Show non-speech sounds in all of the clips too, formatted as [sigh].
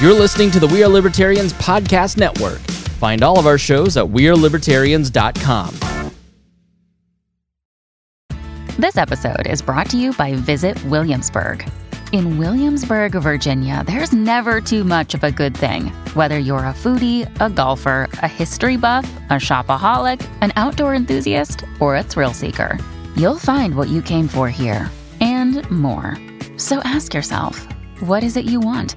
You're listening to the We Are Libertarians Podcast Network. Find all of our shows at WeareLibertarians.com. This episode is brought to you by Visit Williamsburg. In Williamsburg, Virginia, there's never too much of a good thing. Whether you're a foodie, a golfer, a history buff, a shopaholic, an outdoor enthusiast, or a thrill seeker, you'll find what you came for here and more. So ask yourself, what is it you want?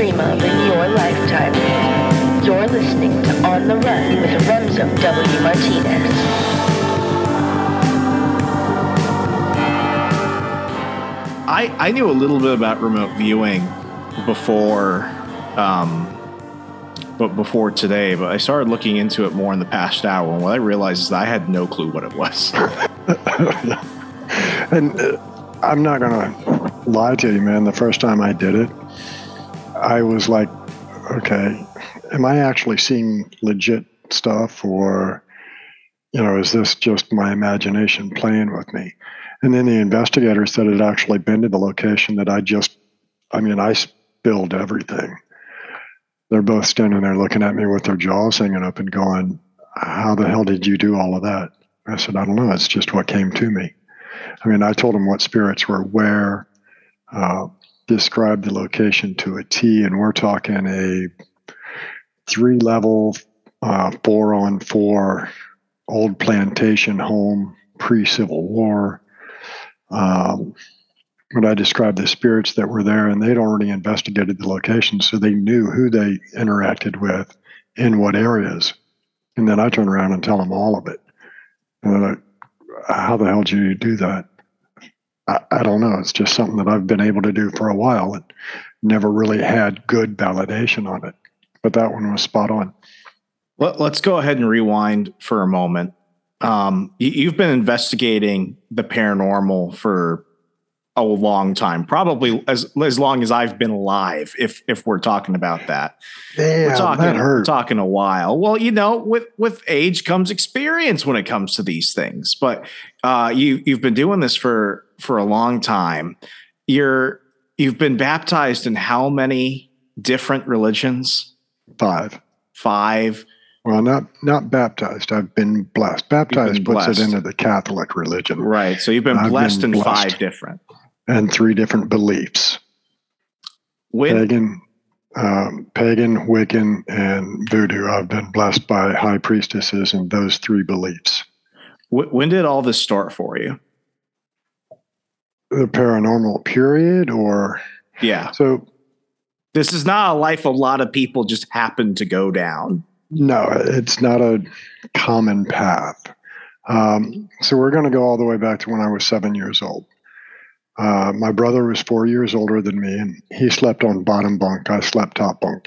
Dream of in your lifetime. You're listening to On the Run with Rumzo W. Martinez. I, I knew a little bit about remote viewing before um, but before today, but I started looking into it more in the past hour. And what I realized is that I had no clue what it was. [laughs] [laughs] and uh, I'm not going to lie to you, man. The first time I did it, I was like, okay, am I actually seeing legit stuff or, you know, is this just my imagination playing with me? And then the investigators that had actually been to the location that I just, I mean, I spilled everything. They're both standing there looking at me with their jaws hanging up and going, How the hell did you do all of that? I said, I don't know. It's just what came to me. I mean, I told them what spirits were where, uh, described the location to a T, and we're talking a three level, uh, four on four old plantation home pre Civil War. Um, when I described the spirits that were there, and they'd already investigated the location, so they knew who they interacted with in what areas. And then I turn around and tell them all of it. And they're like, how the hell did you do that? I, I don't know. It's just something that I've been able to do for a while and never really had good validation on it. But that one was spot on. Let, us go ahead and rewind for a moment. Um, you, you've been investigating the paranormal for a long time, probably as as long as I've been alive. If if we're talking about that, Damn, we're talking that we're talking a while. Well, you know, with with age comes experience when it comes to these things. But uh, you you've been doing this for for a long time. You're you've been baptized in how many different religions? Five. Five. Well, not not baptized. I've been blessed. Baptized been puts blessed. it into the Catholic religion, Right. So you've been I've blessed been in blessed. five different. and three different beliefs: When pagan, um, pagan, Wiccan, and Voodoo. I've been blessed by high priestesses in those three beliefs. when did all this start for you? The paranormal period, or Yeah. so This is not a life a lot of people just happen to go down. No, it's not a common path. Um, so we're going to go all the way back to when I was seven years old. Uh, my brother was four years older than me, and he slept on bottom bunk. I slept top bunk.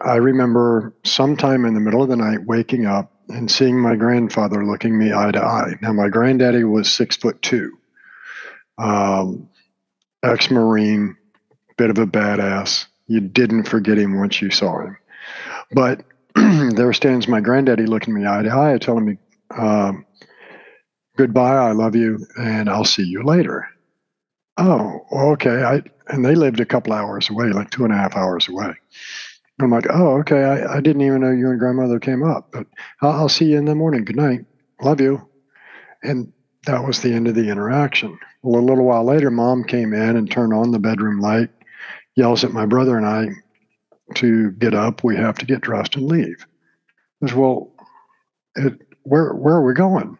I remember sometime in the middle of the night waking up and seeing my grandfather looking me eye to eye. Now, my granddaddy was six foot two, um, ex Marine, bit of a badass. You didn't forget him once you saw him. But [clears throat] there stands my granddaddy looking me eye to eye, telling me, um, "Goodbye, I love you, and I'll see you later." Oh, okay. I and they lived a couple hours away, like two and a half hours away. I'm like, oh, okay. I, I didn't even know you and grandmother came up, but I'll, I'll see you in the morning. Good night. Love you. And that was the end of the interaction. Well, a little while later, mom came in and turned on the bedroom light, yells at my brother and I to get up. We have to get dressed and leave. I said, well, it, where where are we going?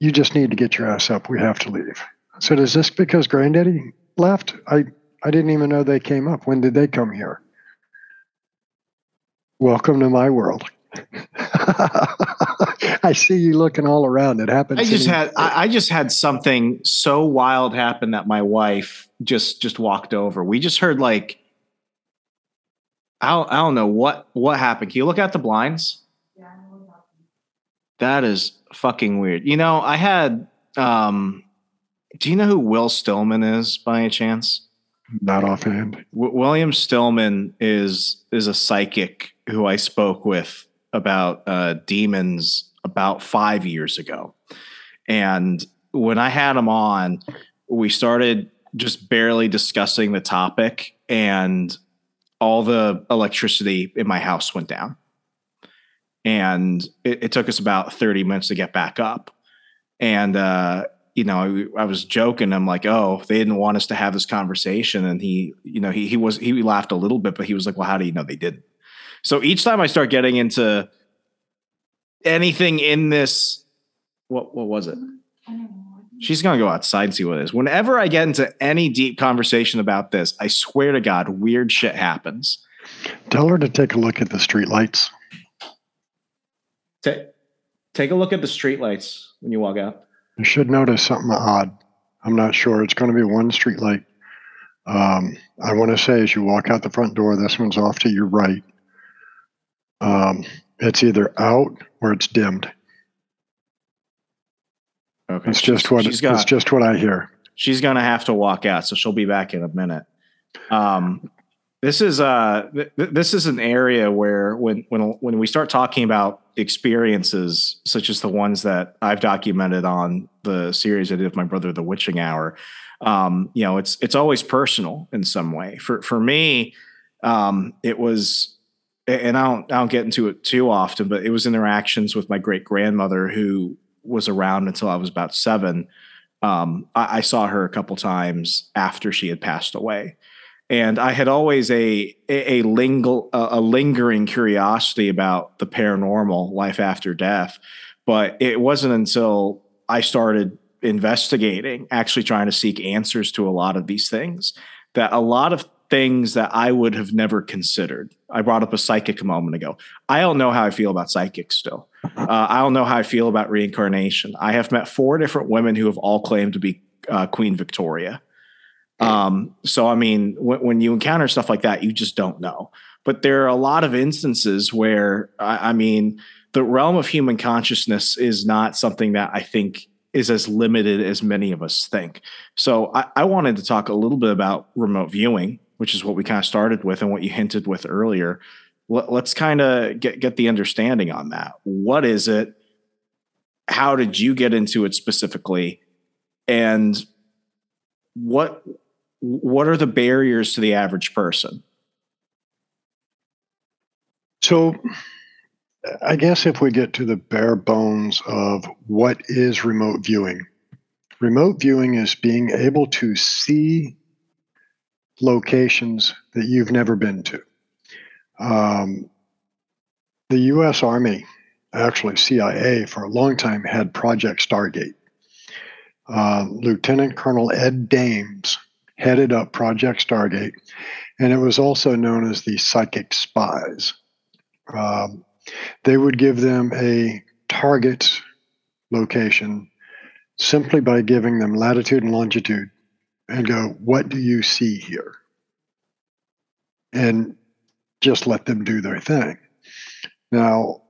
You just need to get your ass up. We have to leave. I said, is this because Granddaddy left? I I didn't even know they came up. When did they come here? Welcome to my world. [laughs] [laughs] I see you looking all around. It happens. I just had I, I just had something so wild happen that my wife just just walked over. We just heard like I don't, I don't know what what happened. Can you look out the blinds? That is fucking weird. You know, I had um do you know who Will Stillman is by any chance? not offhand. W- William Stillman is is a psychic who I spoke with about uh, demons about five years ago, and when I had him on, we started just barely discussing the topic, and all the electricity in my house went down, and it, it took us about thirty minutes to get back up, and uh, you know, I, I was joking. I'm like, oh, they didn't want us to have this conversation. And he, you know, he he was he laughed a little bit, but he was like, well, how do you know they didn't? So each time I start getting into anything in this, what what was it? She's gonna go outside and see what it is. Whenever I get into any deep conversation about this, I swear to God, weird shit happens. Tell her to take a look at the streetlights. Ta- take a look at the streetlights when you walk out. You should notice something odd. I'm not sure. It's going to be one streetlight. Um, I want to say as you walk out the front door, this one's off to your right. Um, it's either out or it's dimmed. Okay, It's just what she's it's got. just what I hear. she's gonna have to walk out, so she'll be back in a minute. Um, this is uh, th- this is an area where when when when we start talking about experiences such as the ones that I've documented on the series I did with my brother, The Witching Hour, um, you know, it's it's always personal in some way. For for me, um, it was, and I don't I don't get into it too often, but it was interactions with my great grandmother who was around until I was about seven um, I, I saw her a couple times after she had passed away, and I had always a a, a, lingle, a, a lingering curiosity about the paranormal, life after death. But it wasn't until I started investigating, actually trying to seek answers to a lot of these things, that a lot of things that I would have never considered. I brought up a psychic a moment ago. I don't know how I feel about psychics still. Uh, I don't know how I feel about reincarnation. I have met four different women who have all claimed to be uh, Queen Victoria. Um, so, I mean, when, when you encounter stuff like that, you just don't know. But there are a lot of instances where, I, I mean, the realm of human consciousness is not something that I think is as limited as many of us think. So, I, I wanted to talk a little bit about remote viewing, which is what we kind of started with and what you hinted with earlier let, us kind of get get the understanding on that. What is it? How did you get into it specifically? And what what are the barriers to the average person? So, I guess if we get to the bare bones of what is remote viewing, remote viewing is being able to see locations that you've never been to. Um, the U.S. Army, actually CIA, for a long time had Project Stargate. Uh, Lieutenant Colonel Ed Dames headed up Project Stargate, and it was also known as the Psychic Spies. Um, they would give them a target location simply by giving them latitude and longitude and go, What do you see here? And just let them do their thing. Now,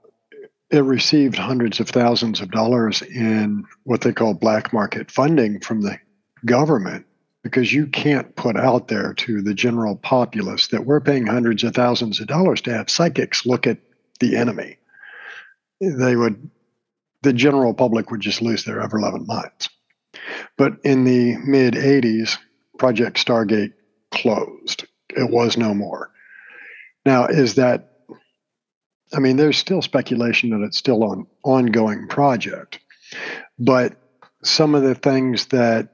it received hundreds of thousands of dollars in what they call black market funding from the government because you can't put out there to the general populace that we're paying hundreds of thousands of dollars to have psychics look at the enemy. They would, the general public would just lose their ever loving minds. But in the mid 80s, Project Stargate closed. It was no more. Now, is that, I mean, there's still speculation that it's still an ongoing project, but some of the things that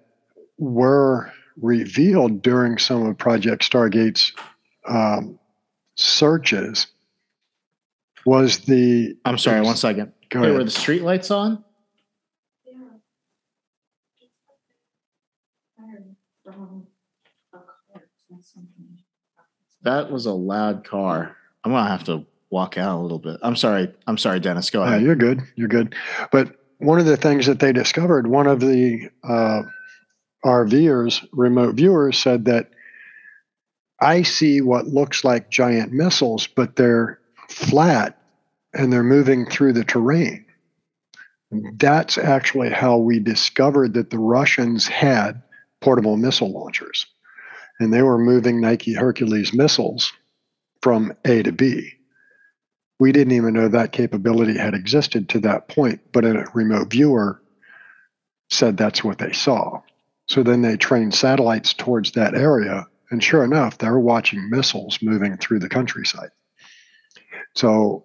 were revealed during some of Project Stargate's um, searches was the. I'm sorry, one second. Go Hey, ahead. were the street lights on? That was a loud car. I'm gonna have to walk out a little bit. I'm sorry. I'm sorry, Dennis. Go ahead. you're good. You're good. But one of the things that they discovered, one of the uh, RVers, remote viewers, said that I see what looks like giant missiles, but they're flat and they're moving through the terrain. That's actually how we discovered that the Russians had portable missile launchers. And they were moving Nike Hercules missiles from A to B we didn't even know that capability had existed to that point, but a remote viewer said that's what they saw. So then they trained satellites towards that area, and sure enough, they were watching missiles moving through the countryside. So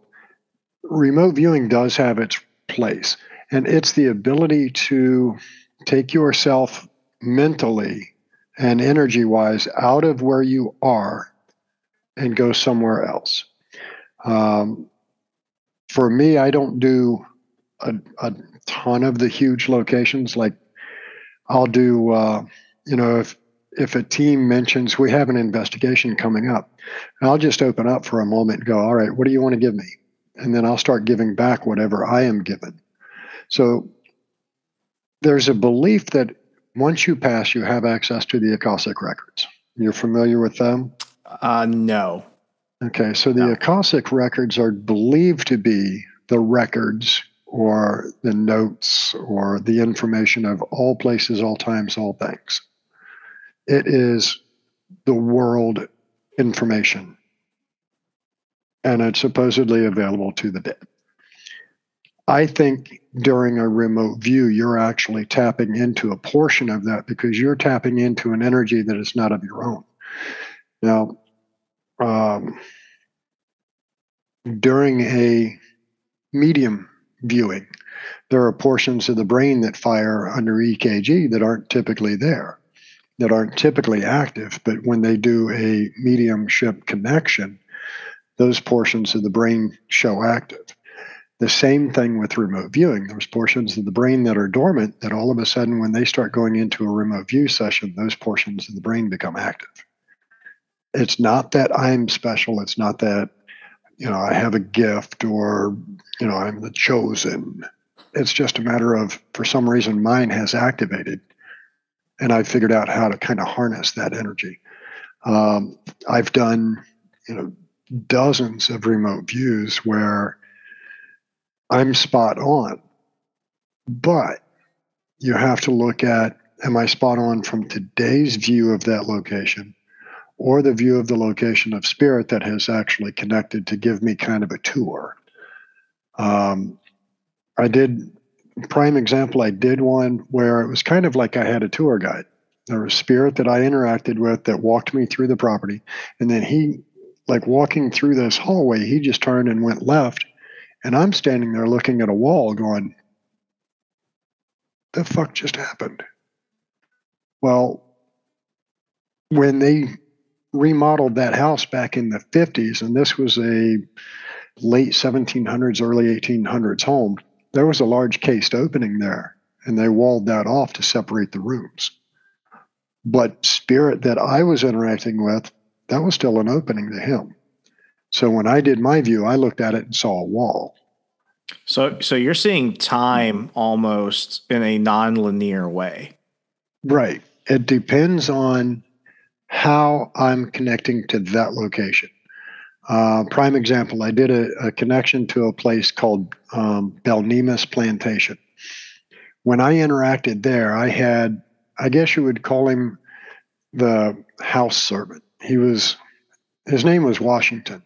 remote viewing does have its place, and it's the ability to take yourself mentally and energy wise out of where you are and go somewhere else. Um, for me, I don't do a, a ton of the huge locations. Like I'll do, uh, you know, if if a team mentions we have an investigation coming up, I'll just open up for a moment and go, all right, what do you want to give me? And then I'll start giving back whatever I am given. So there's a belief that once you pass, you have access to the Akashic records. You're familiar with them? Uh, no. Okay, so the No. Akashic records are believed to be the records or the notes or the information of all places, all times, all things. It is the world information, and it's supposedly available to the dead. I think during a remote view, you're actually tapping into a portion of that because you're tapping into an energy that is not of your own. Now, um, during a medium viewing, there are portions of the brain that fire under EKG that aren't typically there, that aren't typically active. But when they do a mediumship connection, those portions of the brain show active. The same thing with remote viewing. There's portions of the brain that are dormant that all of a sudden, when they start going into a remote view session, those portions of the brain become active it's not that I'm special. It's not that, you know, I have a gift or, you know, I'm the chosen. It's just a matter of, for some reason, mine has activated and I've figured out how to kind of harness that energy. Um, I've done, you know, dozens of remote views where I'm spot on, but you have to look at, am I spot on from today's view of that location? or the view of the location of spirit that has actually connected to give me kind of a tour. Um, I did, prime example, I did one where it was kind of like I had a tour guide. There was spirit that I interacted with that walked me through the property. And then he, like walking through this hallway, he just turned and went left. And I'm standing there looking at a wall going, the fuck just happened? Well, when they remodeled that house back in the 50s, and this was a late 1700s, early 1800s home, there was a large cased opening there, and they walled that off to separate the rooms. But spirit that I was interacting with, that was still an opening to him. So when I did my view, I looked at it and saw a wall. So, so you're seeing time almost in a non-linear way. Right. It depends on how I'm connecting to that location. Uh, prime example, I did a, a connection to a place called um, Belnemus Plantation. When I interacted there, I had, I guess you would call him the house servant. He was, his name was Washington.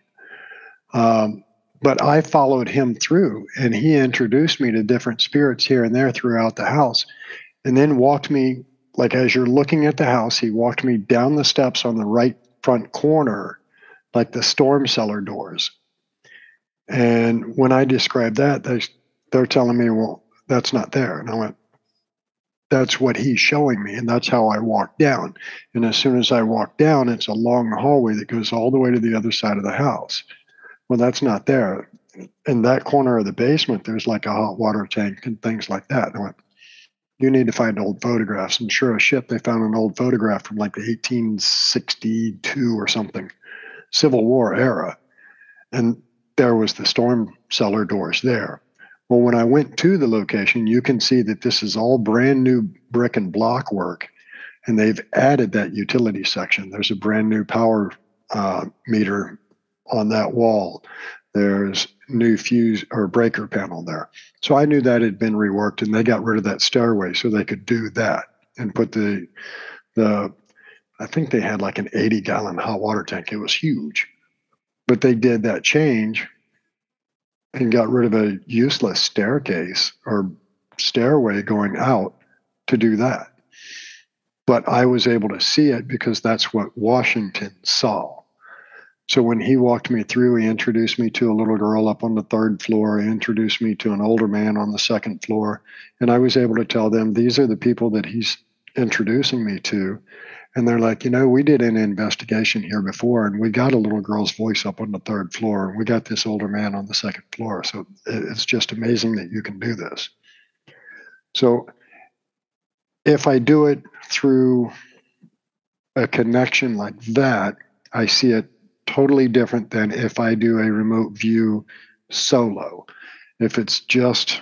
Um, but I followed him through and he introduced me to different spirits here and there throughout the house and then walked me like as you're looking at the house, he walked me down the steps on the right front corner, like the storm cellar doors. And when I described that, they, they're telling me, well, that's not there. And I went, that's what he's showing me. And that's how I walked down. And as soon as I walk down, it's a long hallway that goes all the way to the other side of the house. Well, that's not there. in that corner of the basement, there's like a hot water tank and things like that. I went, you need to find old photographs. And sure as shit, they found an old photograph from like the 1862 or something, Civil War era. And there was the storm cellar doors there. Well, when I went to the location, you can see that this is all brand new brick and block work, and they've added that utility section. There's a brand new power uh, meter on that wall. There's new fuse or breaker panel there. So I knew that had been reworked, and they got rid of that stairway so they could do that and put the the. I think they had like an 80 gallon hot water tank. It was huge, but they did that change and got rid of a useless staircase or stairway going out to do that. But I was able to see it because that's what Washington saw. So when he walked me through, he introduced me to a little girl up on the third floor. He introduced me to an older man on the second floor. And I was able to tell them these are the people that he's introducing me to. And they're like, you know, we did an investigation here before, and we got a little girl's voice up on the third floor, and we got this older man on the second floor. So it's just amazing that you can do this. So if I do it through a connection like that, I see it totally different than if I do a remote view solo. If it's just,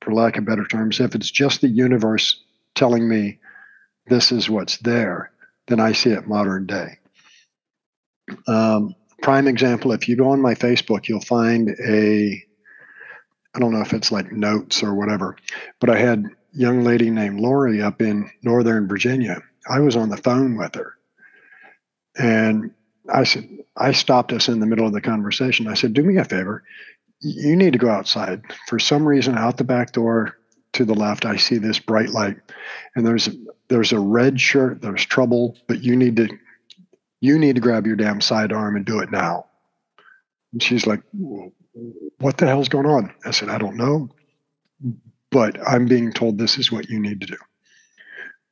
for lack of better terms, if it's just the universe telling me, this is what's there, then I see it modern day. Um, prime example if you go on my Facebook, you'll find a, I don't know if it's like notes or whatever, but I had young lady named Lori up in Northern Virginia. I was on the phone with her. And I said, I stopped us in the middle of the conversation. I said, Do me a favor. You need to go outside. For some reason, out the back door to the left, I see this bright light, and there's there's a red shirt. There's trouble, but you need to you need to grab your damn sidearm and do it now. And she's like, "What the hell's going on?" I said, "I don't know, but I'm being told this is what you need to do."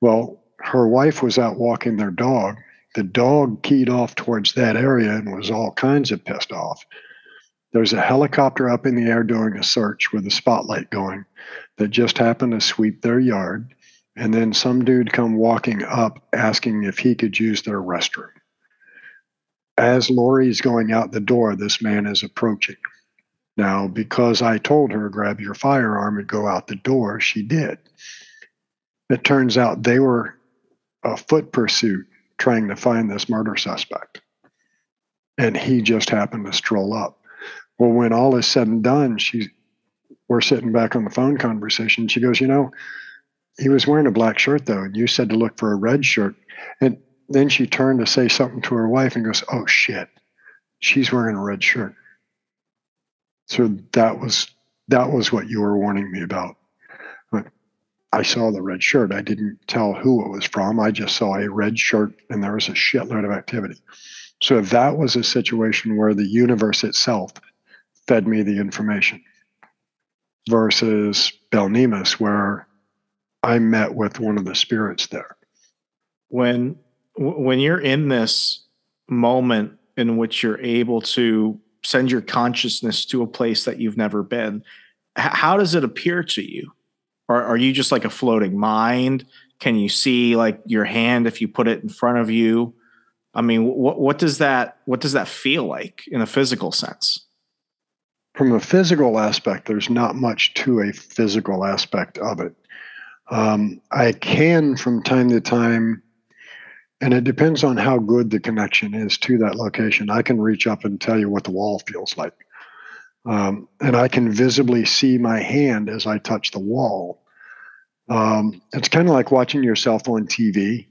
Well, her wife was out walking their dog. The dog keyed off towards that area and was all kinds of pissed off. There's a helicopter up in the air doing a search with a spotlight going that just happened to sweep their yard and then some dude come walking up asking if he could use their restroom. As Lori's going out the door, this man is approaching. Now, because I told her, grab your firearm and go out the door, she did. It turns out they were a foot pursuit trying to find this murder suspect. And he just happened to stroll up. Well, when all is said and done, she we're sitting back on the phone conversation. She goes, You know, he was wearing a black shirt though, and you said to look for a red shirt. And then she turned to say something to her wife and goes, "Oh shit, she's wearing a red shirt." So that was that was what you were warning me about. I saw the red shirt. I didn't tell who it was from. I just saw a red shirt, and there was a shitload of activity. So that was a situation where the universe itself fed me the information versus Belnemus, where I met with one of the spirits there. When when you're in this moment in which you're able to send your consciousness to a place that you've never been, how does it appear to you? Or are you just like a floating mind? Can you see like your hand if you put it in front of you? I mean, what what does that what does that feel like in a physical sense? From a physical aspect, there's not much to a physical aspect of it. Um, I can from time to time, and it depends on how good the connection is to that location. I can reach up and tell you what the wall feels like. Um, and I can visibly see my hand as I touch the wall. Um, it's kind of like watching yourself on TV,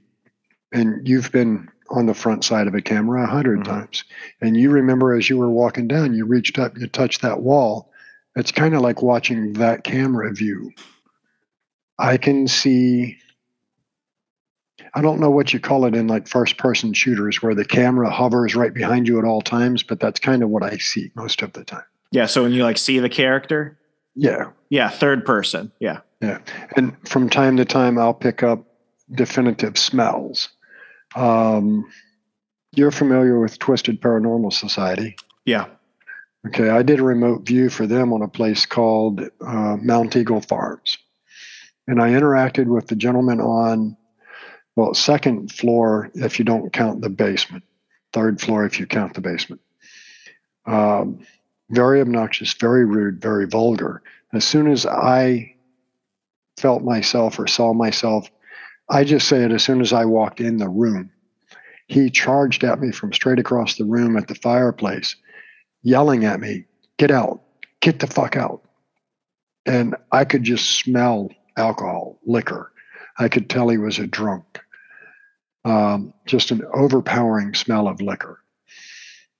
and you've been on the front side of a camera a 100 mm-hmm. times, and you remember as you were walking down, you reached up, you touched that wall. It's kind of like watching that camera view I can see I don't know what you call it in like first person shooters where the camera hovers right behind you at all times, but that's kind of what I see most of the time. Yeah. So when you like see the character? Yeah. Yeah. Third person. Yeah. Yeah. And from time to time, I'll pick up definitive smells. Um, you're familiar with Twisted Paranormal Society. Yeah. Okay, I did a remote view for them on a place called uh, Mount Eagle Farms. And I interacted with the gentleman on, well, second floor if you don't count the basement, third floor if you count the basement. Um, very obnoxious, very rude, very vulgar. As soon as I felt myself or saw myself, I just say it as soon as I walked in the room. He charged at me from straight across the room at the fireplace, yelling at me, Get out, get the fuck out. And I could just smell alcohol, liquor. I could tell he was a drunk. Um, just an overpowering smell of liquor.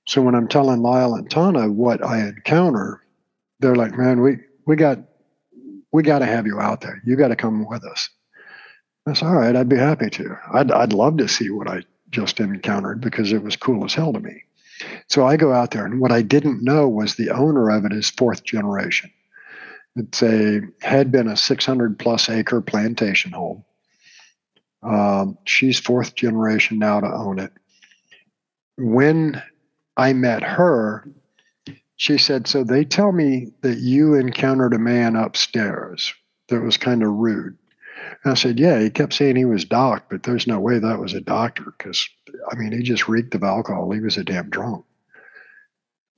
So when I'm telling Lyle and Tana what I encounter, they're like, "Man, we we got we got to have you out there. You got to come with us." Said, "All right, I'd be happy to. I'd I'd love to see what I just encountered because it was cool as hell to me." So I go out there, and what I didn't know was the owner of it is fourth generation. It's a had been a 600 plus acre plantation home. Um, she's fourth generation now to own it. When I met her, she said, So they tell me that you encountered a man upstairs that was kind of rude. And I said, Yeah, he kept saying he was doc, but there's no way that was a doctor because, I mean, he just reeked of alcohol. He was a damn drunk.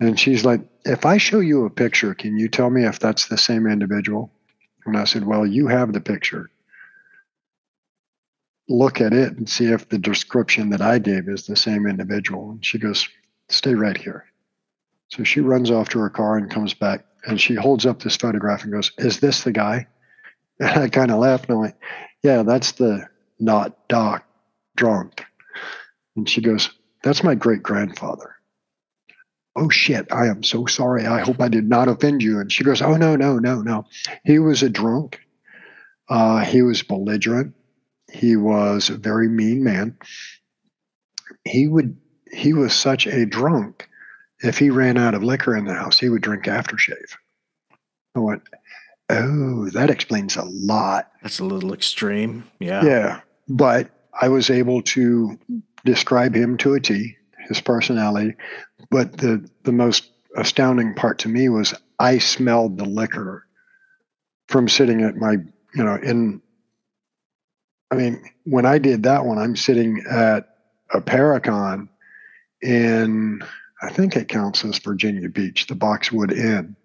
And she's like, If I show you a picture, can you tell me if that's the same individual? And I said, Well, you have the picture. Look at it and see if the description that I gave is the same individual. And she goes, Stay right here. So she runs off to her car and comes back and she holds up this photograph and goes, Is this the guy? [laughs] And I kind of laughed and I went, Yeah, that's the not Doc drunk. And she goes, That's my great grandfather. Oh shit, I am so sorry. I hope I did not offend you. And she goes, Oh, no, no, no, no. He was a drunk. Uh, he was belligerent. He was a very mean man. He would, he was such a drunk. If he ran out of liquor in the house, he would drink aftershave. I went, Oh, that explains a lot. That's a little extreme. Yeah. Yeah. But I was able to describe him to a T, his personality. But the, the most astounding part to me was I smelled the liquor from sitting at my, you know, in, I mean, when I did that one, I'm sitting at a Paracon in, I think it counts as Virginia Beach, the Boxwood Inn.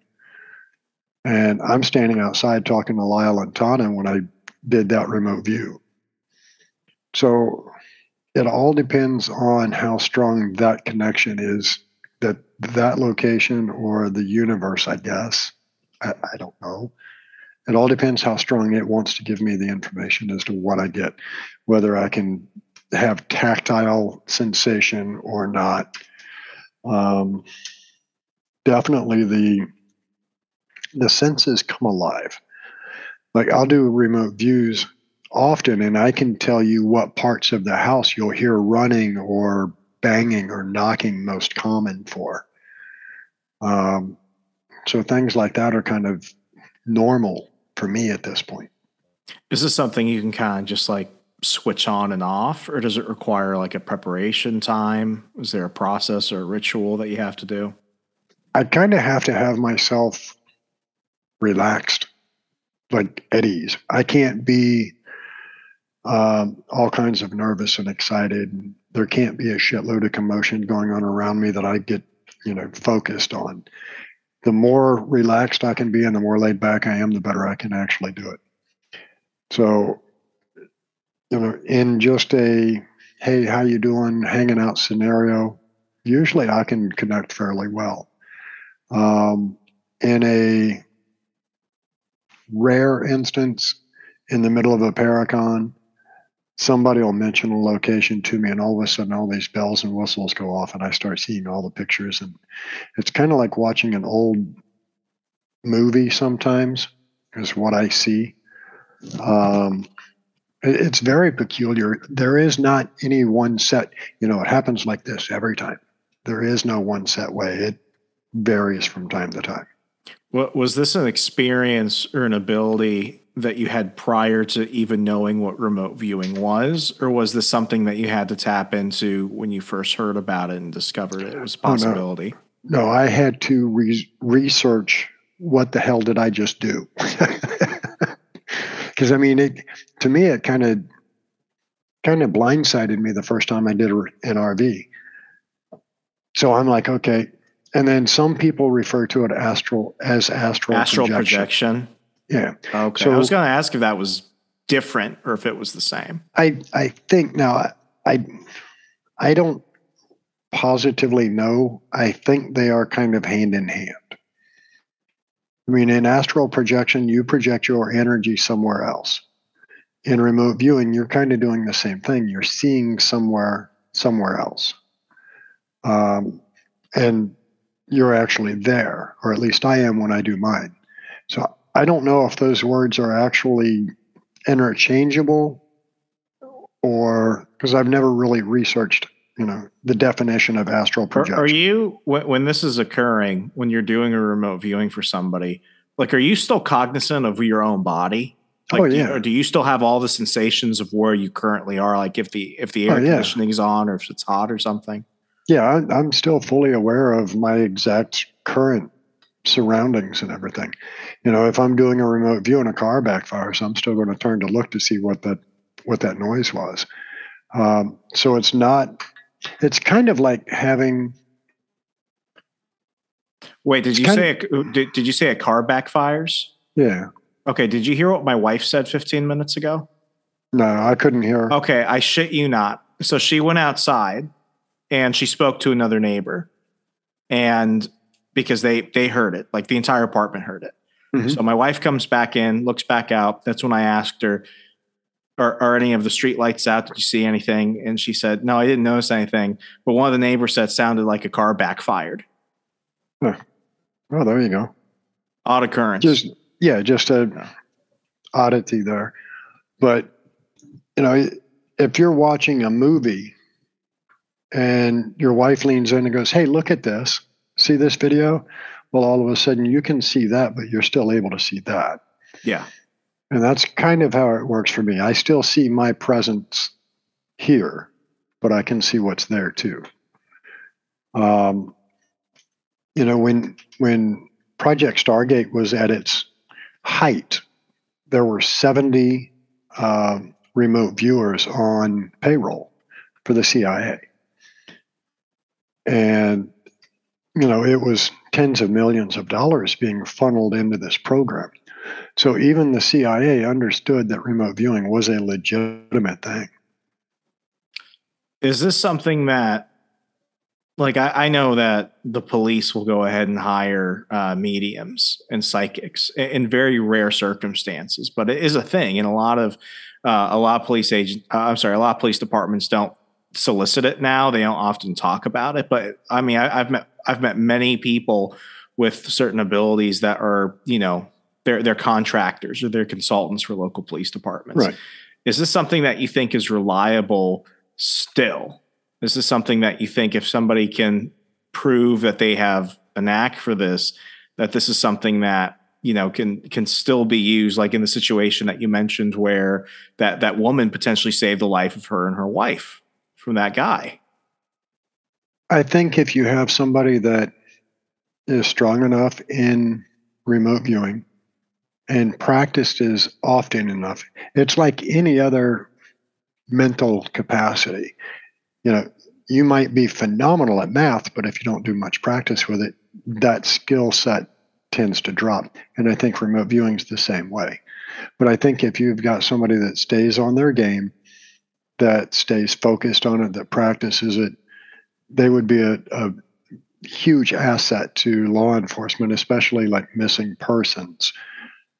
And I'm standing outside talking to Lyle and Tana when I did that remote view. So it all depends on how strong that connection is that that location or the universe, I guess. I, I don't know. It all depends how strong it wants to give me the information as to what I get, whether I can have tactile sensation or not. Um, definitely the the senses come alive. Like I'll do remote views often, and I can tell you what parts of the house you'll hear running or banging or knocking most common for. Um, so things like that are kind of normal for me at this point. Is this something you can kind of just like switch on and off, or does it require like a preparation time? Is there a process or a ritual that you have to do? I kind of have to have myself relaxed, like at ease. I can't be um, all kinds of nervous and excited. There can't be a shitload of commotion going on around me that I get, you know, focused on. The more relaxed I can be and the more laid back I am, the better I can actually do it. So, you know, in just a hey, how you doing, hanging out scenario, usually I can connect fairly well. Um, in a rare instance, in the middle of a paracon, somebody will mention a location to me, and all of a sudden, all these bells and whistles go off, and I start seeing all the pictures. And it's kind of like watching an old movie sometimes, is what I see. Um, it's very peculiar. There is not any one set, you know, it happens like this every time. There is no one set way. It varies from time to time. What was this an experience or an ability that you had prior to even knowing what remote viewing was, or was this something that you had to tap into when you first heard about it and discovered it was a Oh, no. possibility? no, I had to re- research what the hell did I just do? [laughs] Because I mean, it to me, it kind of kind of blindsided me the first time I did an RV. So I'm like, okay. And then some people refer to it astral as astral, Astral projection. projection. Yeah. Okay. So- I was going to ask if that was different or if it was the same. I I think now I I don't positively know. I think they are kind of hand in hand. I mean, in astral projection, you project your energy somewhere else. In remote viewing, you're kind of doing the same thing. You're seeing somewhere somewhere else, um, and you're actually there, or at least I am when I do mine. So I don't know if those words are actually interchangeable or because I've never really researched, you know, the definition of astral projection. are you when, when this is occurring when you're doing a remote viewing for somebody? Like, are you still cognizant of your own body? Like, Oh, do you- yeah. or do you still have all the sensations of where you currently are? Like, if the if the air Oh, yeah. conditioning is on or if it's hot or something. yeah, I, I'm still fully aware of my exact current surroundings and everything. You know, if I'm doing a remote view and a car backfires, I'm still going to turn to look to see what that what that noise was. Um, so it's not. It's kind of like having. Wait, did you say a, did, did you say a car backfires? Yeah. Okay, did you hear what my wife said 15 minutes ago? No, I couldn't hear. Okay, I shit you not. So she went outside and she spoke to another neighbor. And because they they heard it, like the entire apartment heard it. Mhm. So my wife comes back in, looks back out. That's when I asked her, are, are any of the street lights out? Did you see anything? And she said, No, I didn't notice anything. But one of the neighbors said sounded like a car backfired. Oh, there you go. Odd occurrence. just yeah just a oddity there but you know if you're watching a movie and your wife leans in and goes hey look at this see this video well all of a sudden you can see that but you're still able to see that yeah. And that's kind of how it works for me. I still see my presence here but i can see what's there too. Um, you know when when project stargate was at its height there were 70 um, remote viewers on payroll for the cia and you know it was tens of millions of dollars being funneled into this program so even the cia understood that remote viewing was a legitimate thing Is this something that, like, I, I know that the police will go ahead and hire uh, mediums and psychics in, in very rare circumstances, but it is a thing, and a lot of uh, a lot of police agent, uh, I'm sorry, a lot of police departments don't solicit it now. They don't often talk about it, but I mean, I, I've met I've met many people with certain abilities that are, you know, they're they're contractors or they're consultants for local police departments. Right. Is this something that you think is reliable still? Is this is something that you think if somebody can prove that they have a knack for this, that this is something that you know can can still be used, like in the situation that you mentioned, where that that woman potentially saved the life of her and her wife from that guy. I think if you have somebody that is strong enough in remote viewing and practiced is often enough, it's like any other mental capacity. You know, you might be phenomenal at math, but if you don't do much practice with it, that skill set tends to drop. And I think remote viewing is the same way. But I think if you've got somebody that stays on their game, that stays focused on it, that practices it, they would be a, a huge asset to law enforcement, especially like missing persons,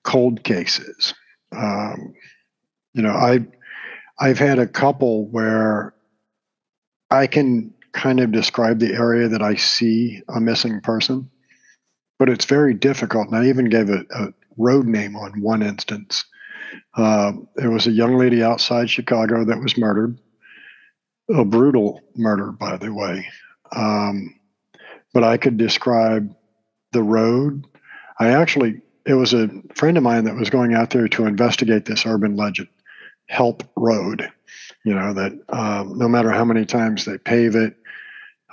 cold cases. Um, you know, I I've had a couple where I can kind of describe the area that I see a missing person, but it's very difficult. And I even gave a, a road name on one instance. Uh, there was a young lady outside Chicago that was murdered, a brutal murder, by the way. Um, but I could describe the road. I actually, it was a friend of mine that was going out there to investigate this urban legend, Help Road. You know, that um, no matter how many times they pave it,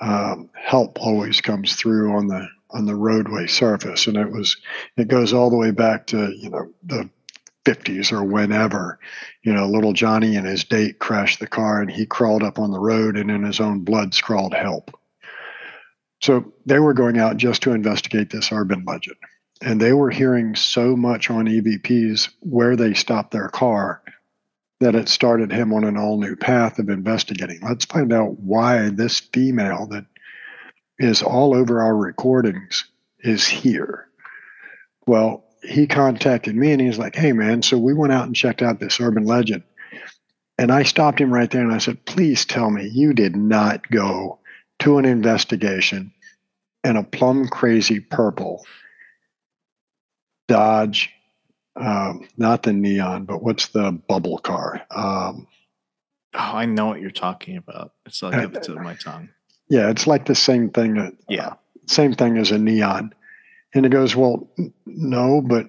um, help always comes through on the on the roadway surface, and it was it goes all the way back to you know the 50s or whenever. You know, little Johnny and his date crashed the car, and he crawled up on the road, and in his own blood scrawled help. So they were going out just to investigate this urban legend. And they were hearing so much on EVPs where they stopped their car that it started him on an all new path of investigating. Let's find out why this female that is all over our recordings is here. Well, he contacted me and he's like, Hey, man, so we went out and checked out this urban legend. And I stopped him right there and I said, Please tell me you did not go to an investigation in a plum crazy purple Dodge, um, not the neon, but what's the bubble car? Um, oh, I know what you're talking about. So I'll give it to my tongue. Yeah, it's like the same thing. That, Yeah. uh, same thing as a neon. And it goes, well, no, but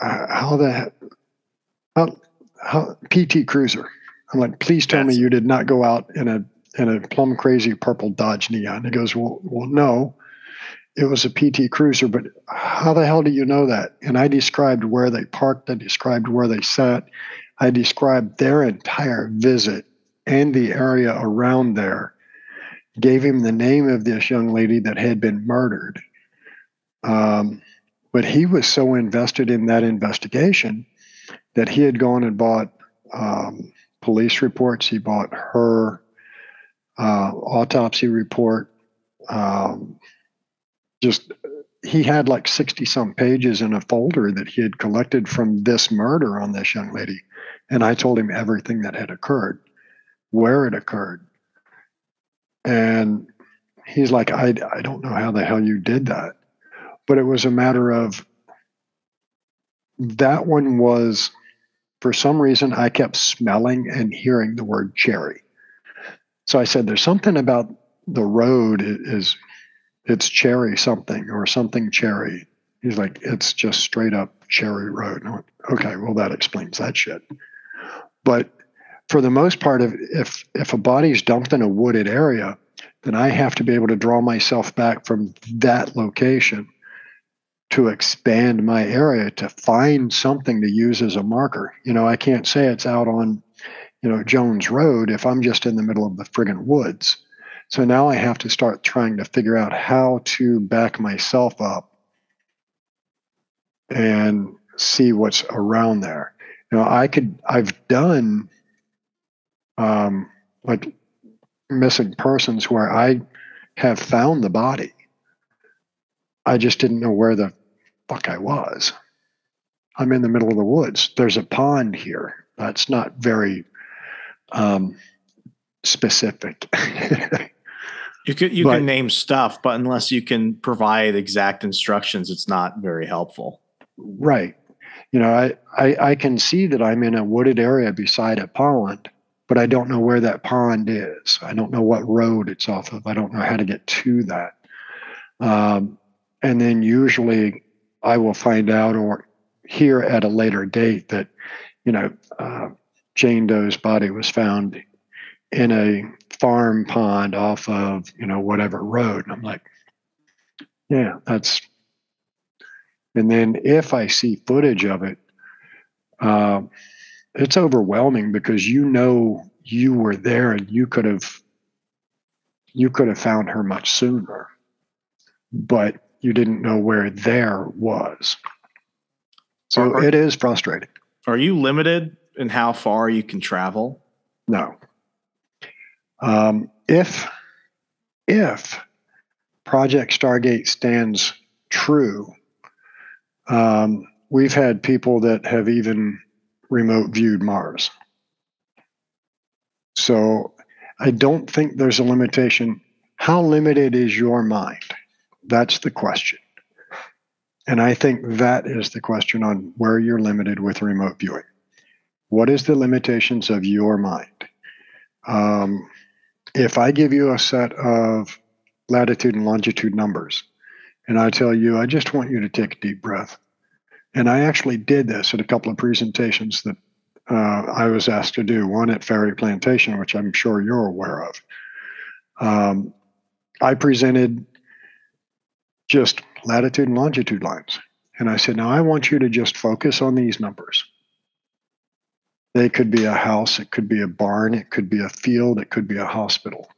uh, how the how, how PT Cruiser? I'm like, please tell me you did not go out in a in a plum crazy purple Dodge Neon. He goes, well, well, no, it was a PT Cruiser, but how the hell do you know that? And I described where they parked. I described where they sat. I described their entire visit and the area around there. Gave him the name of this young lady that had been murdered. Um, but he was so invested in that investigation that he had gone and bought um, police reports. He bought her uh, autopsy report. Um, just he had like 60 some pages in a folder that he had collected from this murder on this young lady. And I told him everything that had occurred, where it occurred. And he's like, I, I don't know how the hell you did that. But it was a matter of that one was, for some reason, I kept smelling and hearing the word cherry. So I said, There's something about the road is, it's cherry something or something cherry. He's like, It's just straight up cherry road. Went, okay, well, that explains that shit. But for the most part, if, if, if a body's dumped in a wooded area, then I have to be able to draw myself back from that location to expand my area to find something to use as a marker. You know, I can't say it's out on, you know, Jones Road if I'm just in the middle of the friggin' woods. So now I have to start trying to figure out how to back myself up and see what's around there. You know, I could, I've done um, like missing persons where I have found the body. I just didn't know where the fuck I was. I'm in the middle of the woods. There's a pond here. That's not very um, specific. [laughs] You could you But- can name stuff, but unless you can provide exact instructions, it's not very helpful. right. You know, I, I, I can see that I'm in a wooded area beside a pond, but I don't know where that pond is. I don't know what road it's off of. I don't know how to get to that. Um, and then usually I will find out or hear at a later date that, you know, uh, Jane Doe's body was found in a farm pond off of, you know, whatever road. And I'm like, yeah, that's. And then if I see footage of it, uh, it's overwhelming because you know you were there and you could have you could have found her much sooner but you didn't know where there was so Are- it is frustrating Are you limited in how far you can travel? no um, if if project stargate stands true um, we've had people that have even remote viewed mars. So i don't think there's a limitation. How limited is your mind? That's the question. And i think that is the question on where you're limited with remote viewing. What is the limitations of your mind? Um, if I give you a set of latitude and longitude numbers, and I tell you, I just want you to take a deep breath, and I actually did this at a couple of presentations that uh, I was asked to do, one at Ferry Plantation, which I'm sure you're aware of. Um, I presented just latitude and longitude lines. And I said, now I want you to just focus on these numbers. They could be a house, it could be a barn, it could be a field, it could be a hospital,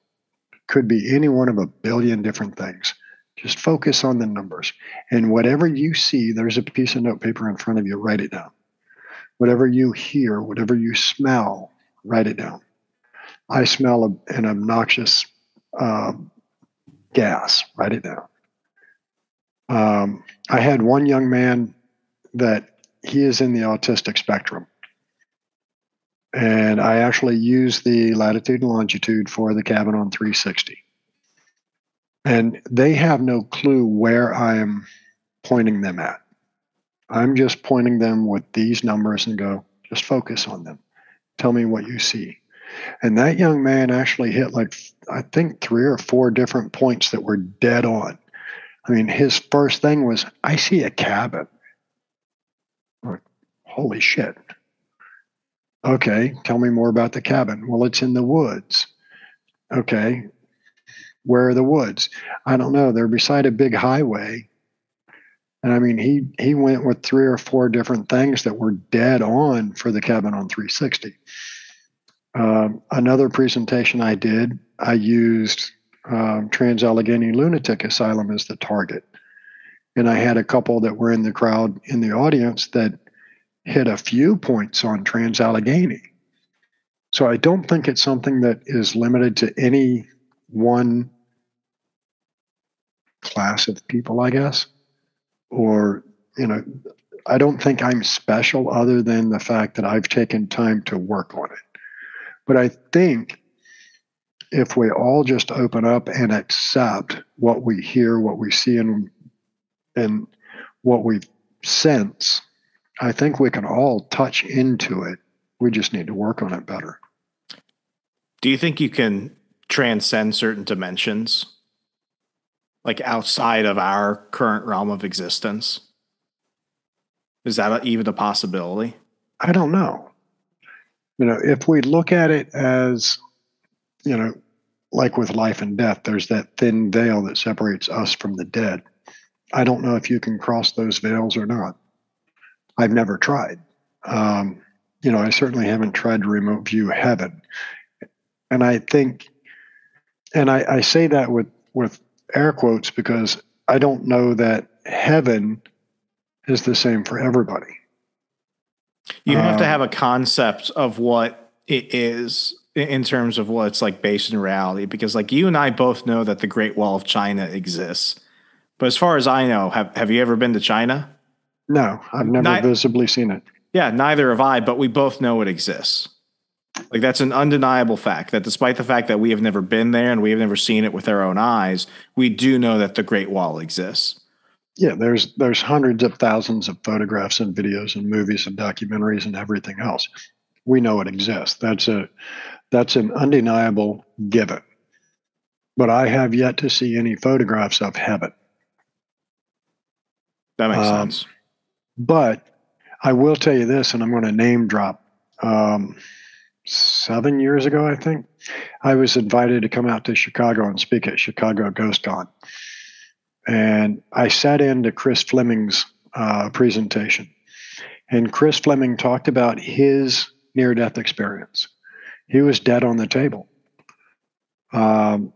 it could be any one of a billion different things. Just focus on the numbers. And whatever you see, there's a piece of notepaper in front of you, write it down. Whatever you hear, whatever you smell, write it down. I smell an obnoxious uh, gas, write it down. Um, I had one young man that he is in the autistic spectrum. And I actually use the latitude and longitude for the cabin on 360. And they have no clue where I'm pointing them at. I'm just pointing them with these numbers and go, just focus on them. Tell me what you see. And that young man actually hit like, I think, three or four different points that were dead on. I mean, his first thing was, I see a cabin. Like, Holy shit. Okay, tell me more about the cabin. Well, it's in the woods. Okay, where are the woods? I don't know. They're beside a big highway. And I mean, he he went with three or four different things that were dead on for the cabin on 360. Um, another presentation I did, I used um, Trans Allegheny Lunatic Asylum as the target. And I had a couple that were in the crowd in the audience that hit a few points on Trans Allegheny. So I don't think it's something that is limited to any one class of people, I guess. Or, you know, I don't think I'm special other than the fact that I've taken time to work on it. But I think if we all just open up and accept what we hear, what we see, and and what we sense, I think we can all touch into it. We just need to work on it better. Do you think you can transcend certain dimensions, like outside of our current realm of existence? Is that even a possibility? I don't know. You know, if we look at it as you know, like with life and death, there's that thin veil that separates us from the dead. I don't know if you can cross those veils or not. I've never tried. Um, you know, I certainly haven't tried to remote view heaven. And I think, and I, I say that with, with air quotes because I don't know that heaven is the same for everybody. You have to Um, have a concept of what it is in terms of what's like based in reality, because like you and I both know that the Great Wall of China exists. But as far as I know, have have you ever been to China? No, I've never Not- visibly seen it. Yeah, neither have I, but we both know it exists. Like that's an undeniable fact that despite the fact that we have never been there and we have never seen it with our own eyes, we do know that the Great Wall exists. Yeah, there's there's hundreds of thousands of photographs and videos and movies and documentaries and everything else. We know it exists. That's a that's an undeniable given. But I have yet to see any photographs of heaven. That makes Um, sense. But I will tell you this, and I'm going to name drop. Um, seven years ago, I think, I was invited to come out to Chicago and speak at Chicago Ghost Con. And I sat into Chris Fleming's uh, presentation. And Chris Fleming talked about his near death experience. He was dead on the table. Um,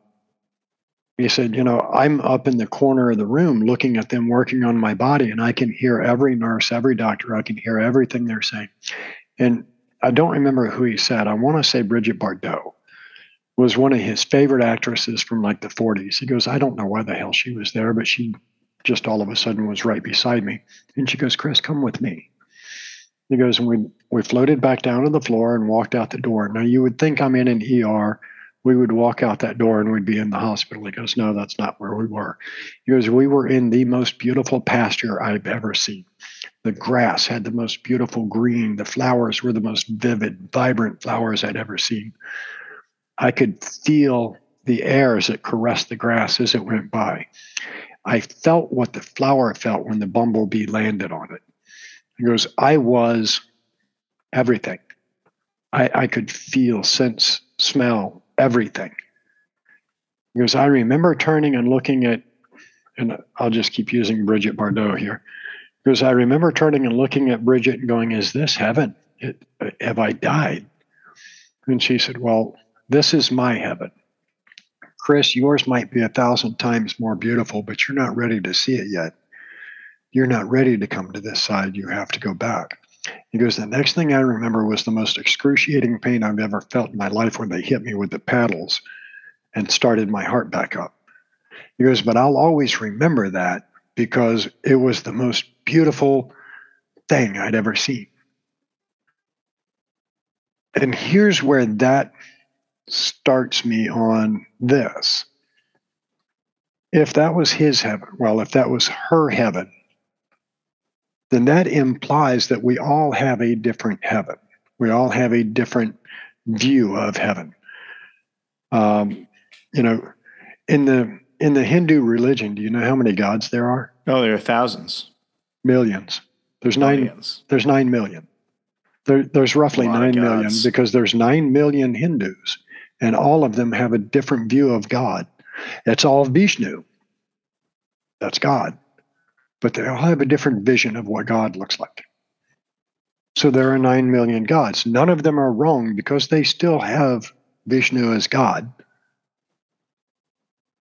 he said, You know, I'm up in the corner of the room looking at them working on my body, and I can hear every nurse, every doctor, I can hear everything they're saying. And I don't remember who he said. I want to say Bridget Bardot was one of his favorite actresses from like the 40s. He goes, I don't know why the hell she was there, but she just all of a sudden was right beside me. And she goes, Chris, come with me. He goes, and we we floated back down to the floor and walked out the door. Now you would think I'm in an ER. We would walk out that door and we'd be in the hospital. He goes, No, that's not where we were. He goes, We were in the most beautiful pasture I've ever seen. The grass had the most beautiful green. The flowers were the most vivid, vibrant flowers I'd ever seen. I could feel the air as it caressed the grass as it went by. I felt what the flower felt when the bumblebee landed on it. He goes, I was everything. I, I could feel, sense, smell everything. Because I remember turning and looking at, and I'll just keep using Bridget Bardot here. Because I remember turning and looking at Bridget and going, Is this heaven? It, have I died? And she said, Well, this is my heaven. Chris, yours might be a thousand times more beautiful, but you're not ready to see it yet. You're not ready to come to this side. You have to go back. He goes, The next thing I remember was the most excruciating pain I've ever felt in my life when they hit me with the paddles and started my heart back up. He goes, But I'll always remember that because it was the most beautiful thing I'd ever seen. And here's where that starts me on this. If that was his heaven, well, if that was her heaven, then that implies that we all have a different heaven. We all have a different view of heaven. Um, you know, in the in the Hindu religion, do you know how many gods there are? Oh, there are thousands, millions. There's nine. Millions. There's nine million. There, there's roughly nine million because there's nine million Hindus, and all of them have a different view of God. It's all Vishnu. That's God but they all have a different vision of what God looks like. So there are 9 million gods. None of them are wrong because they still have Vishnu as God.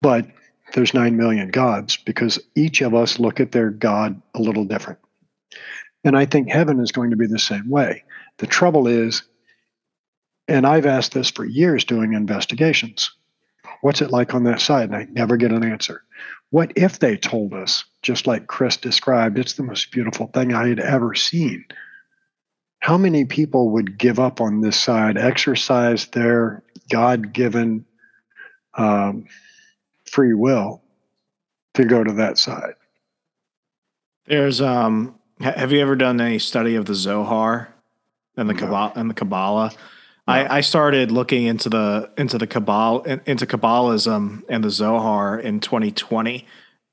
But there's 9 million gods because each of us look at their God a little different. And I think heaven is going to be the same way. The trouble is, and I've asked this for years doing investigations what's it like on that side? And I never get an answer. What if they told us, just like Chris described, it's the most beautiful thing I had ever seen? How many people would give up on this side, exercise their God given um, free will to go to that side? There's, um, have you ever done any study of the Zohar and the no. Kabbalah and the Kabbalah? I, I, started looking into the into the Kabbalah into Kabbalism and the Zohar in 2020.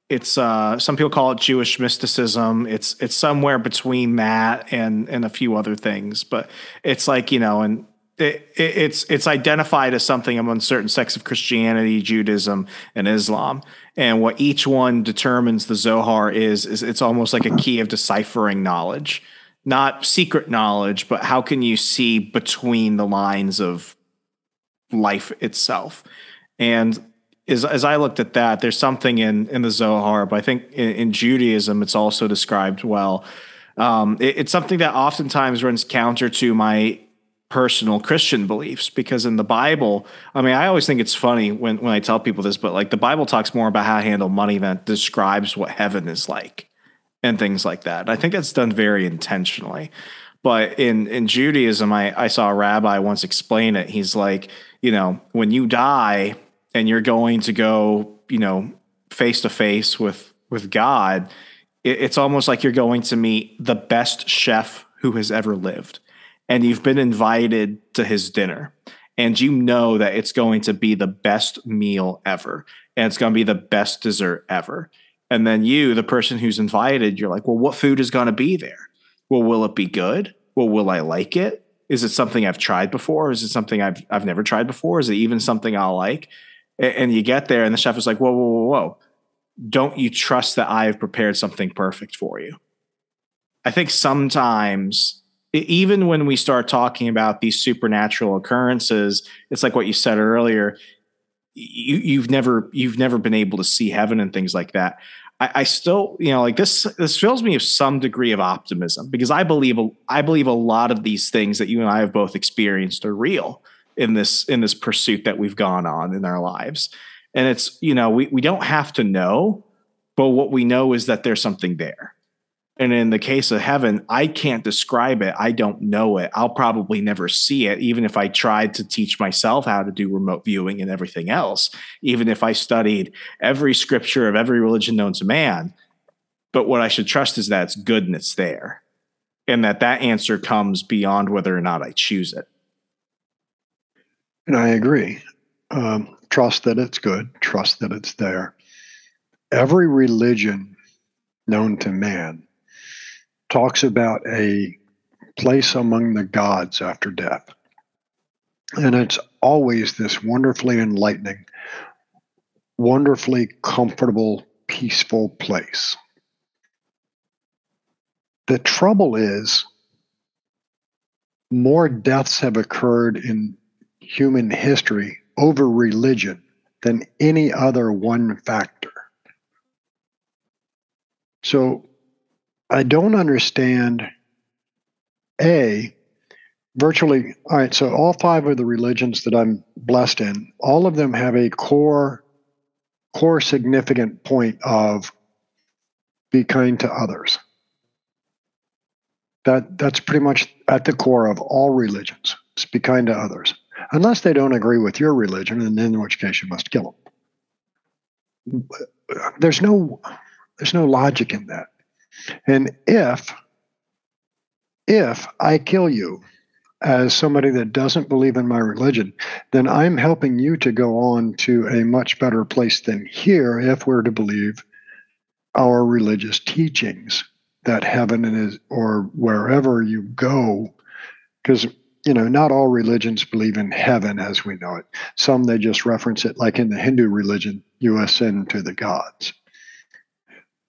It's uh, some people call it Jewish mysticism. It's it's somewhere between that and and a few other things, but it's like you know, and it, it, it's it's identified as something among certain sects of Christianity, Judaism, and Islam. And what each one determines the Zohar is is it's almost like a key of deciphering knowledge not secret knowledge, but how can you see between the lines of life itself? And as, as I looked at that, there's something in, in the Zohar, but I think in, in Judaism, it's also described well. Um, it, it's something that oftentimes runs counter to my personal Christian beliefs because in the Bible, I mean, I always think it's funny when, when I tell people this, but like the Bible talks more about how to handle money than it describes what heaven is like and things like that. I think that's done very intentionally. But in in Judaism, I, I saw a rabbi once explain it. He's like, you know, when you die and you're going to go, you know, face to face with with God, it, it's almost like you're going to meet the best chef who has ever lived, and you've been invited to his dinner, and you know that it's going to be the best meal ever, and it's going to be the best dessert ever and then you, the person who's invited, you're like, well, what food is going to be there? Well, will it be good? Well, will I like it? Is it something I've tried before? Is it something I've I've never tried before? Is it even something I'll like? And you get there, and the chef is like, whoa, whoa, whoa, whoa. Don't you trust that I have prepared something perfect for you? I think sometimes, even when we start talking about these supernatural occurrences, it's like what you said earlier you, you've never you've never been able to see heaven and things like that. I, I, still, you know, like this this fills me with some degree of optimism because I believe I believe a lot of these things that you and I have both experienced are real in this in this pursuit that we've gone on in our lives. And it's, you know, we, we don't have to know, but what we know is that there's something there. And in the case of heaven, I can't describe it. I don't know it. I'll probably never see it, even if I tried to teach myself how to do remote viewing and everything else, even if I studied every scripture of every religion known to man. But what I should trust is that it's good and it's there, and that that answer comes beyond whether or not I choose it. And I agree. Um, trust that it's good, trust that it's there. Every religion known to man talks about a place among the gods after death. And it's always this wonderfully enlightening. wonderfully comfortable, peaceful place. The trouble is, more deaths have occurred in human history over religion than any other one factor. So I don't understand A, virtually, all right, so all five of the religions that I'm blessed in, all of them have a core, core significant point of be kind to others. That, that's pretty much at the core of all religions. Just be kind to others unless they don't agree with your religion, and in which case you must kill them. There's no there's no logic in that. And if if I kill you as somebody that doesn't believe in my religion, then I'm helping you to go on to a much better place than here if we're to believe our religious teachings that heaven is or wherever you go because you know, not all religions believe in heaven as we know it. Some they just reference it, like in the Hindu religion, you ascend to the gods.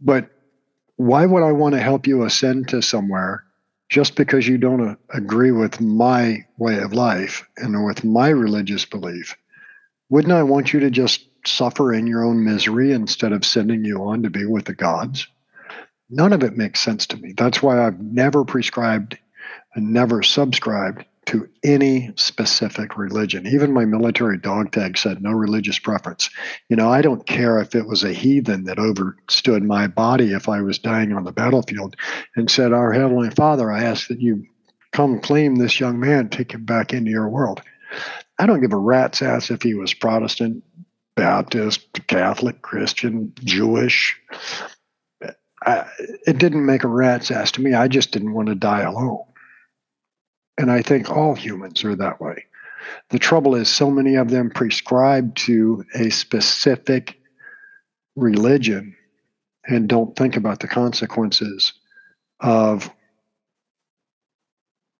But why would I want to help you ascend to somewhere just because you don't agree with my way of life and with my religious belief? Wouldn't I want you to just suffer in your own misery instead of sending you on to be with the gods? None of it makes sense to me. That's why I've never prescribed and never subscribed to any specific religion. Even my military dog tag said no religious preference. You know, I don't care if it was a heathen that overstood my body if I was dying on the battlefield and said, Our Heavenly Father, I ask that you come claim this young man, take him back into your world. I don't give a rat's ass if he was Protestant, Baptist, Catholic, Christian, Jewish. I, it didn't make a rat's ass to me. I just didn't want to die alone. And I think all humans are that way. The trouble is, so many of them prescribe to a specific religion and don't think about the consequences of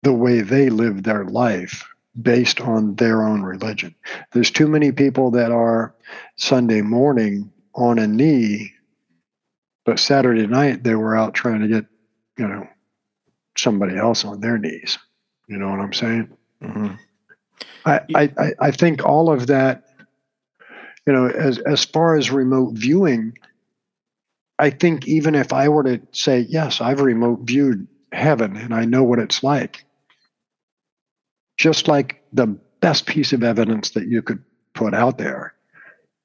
the way they live their life based on their own religion. There's too many people that are Sunday morning on a knee, but Saturday night they were out trying to get, you know, somebody else on their knees. You know what I'm saying? Mm-hmm. I, I, I think all of that, you know, as as far as remote viewing, I think even if I were to say, yes, I've remote viewed heaven and I know what it's like, just like the best piece of evidence that you could put out there,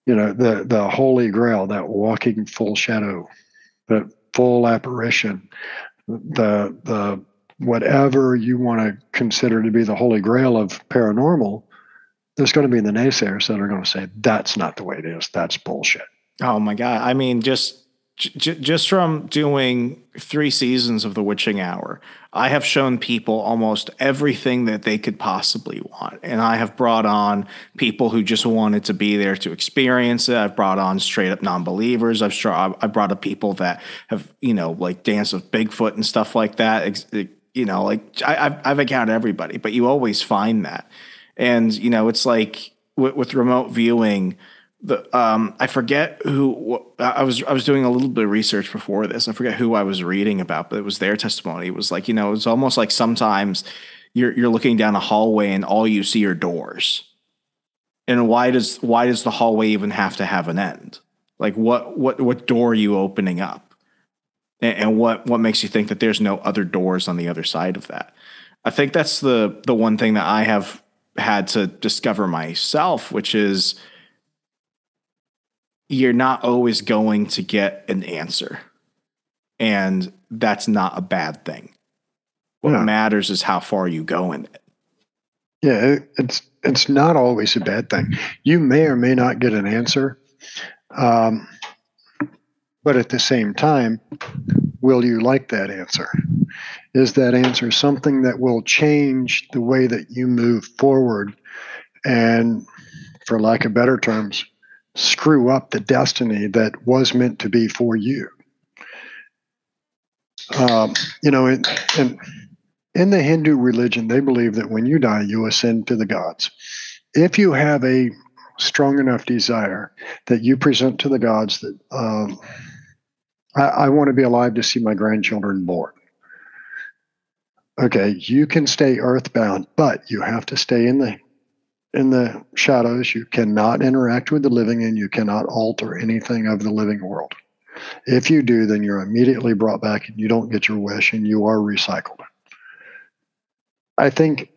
you know, the the holy grail, that walking full shadow, the full apparition, the the whatever you want to consider to be the holy grail of paranormal, there's going to be the naysayers that are going to say that's not the way it is. That's bullshit. Oh my god! I mean, just j- just from doing three seasons of The Witching Hour, I have shown people almost everything that they could possibly want, and I have brought on people who just wanted to be there to experience it. I've brought on straight up non-believers. I've I've brought up people that have you know like danced with Bigfoot and stuff like that you know, like I, have I've encountered everybody, but you always find that. And, you know, it's like with, with remote viewing, the um, I forget who I was. I was doing a little bit of research before this. I forget who I was reading about, but it was their testimony. It was like you know, it's almost like sometimes you're you're looking down a hallway and all you see are doors. And why does why does the hallway even have to have an end? Like what what what door are you opening up? And, what what makes you think that there's no other doors on the other side of that? I think that's the the one thing that I have had to discover myself, which is you're not always going to get an answer. And that's not a bad thing. What yeah. matters is how far you go in it. Yeah, it's it's not always a bad thing. You may or may not get an answer. Um, but at the same time, will you like that answer? Is that answer something that will change the way that you move forward and, for lack of better terms, screw up the destiny that was meant to be for you? Um, you know, in, in, the Hindu religion, they believe that when you die, you ascend to the gods. If you have a strong enough desire that you present to the gods that um, I, I want to be alive to see my grandchildren born. Okay, you can stay earthbound, but you have to stay in the in the shadows. You cannot interact with the living, and you cannot alter anything of the living world. If you do, then you're immediately brought back, and you don't get your wish, and you are recycled. I think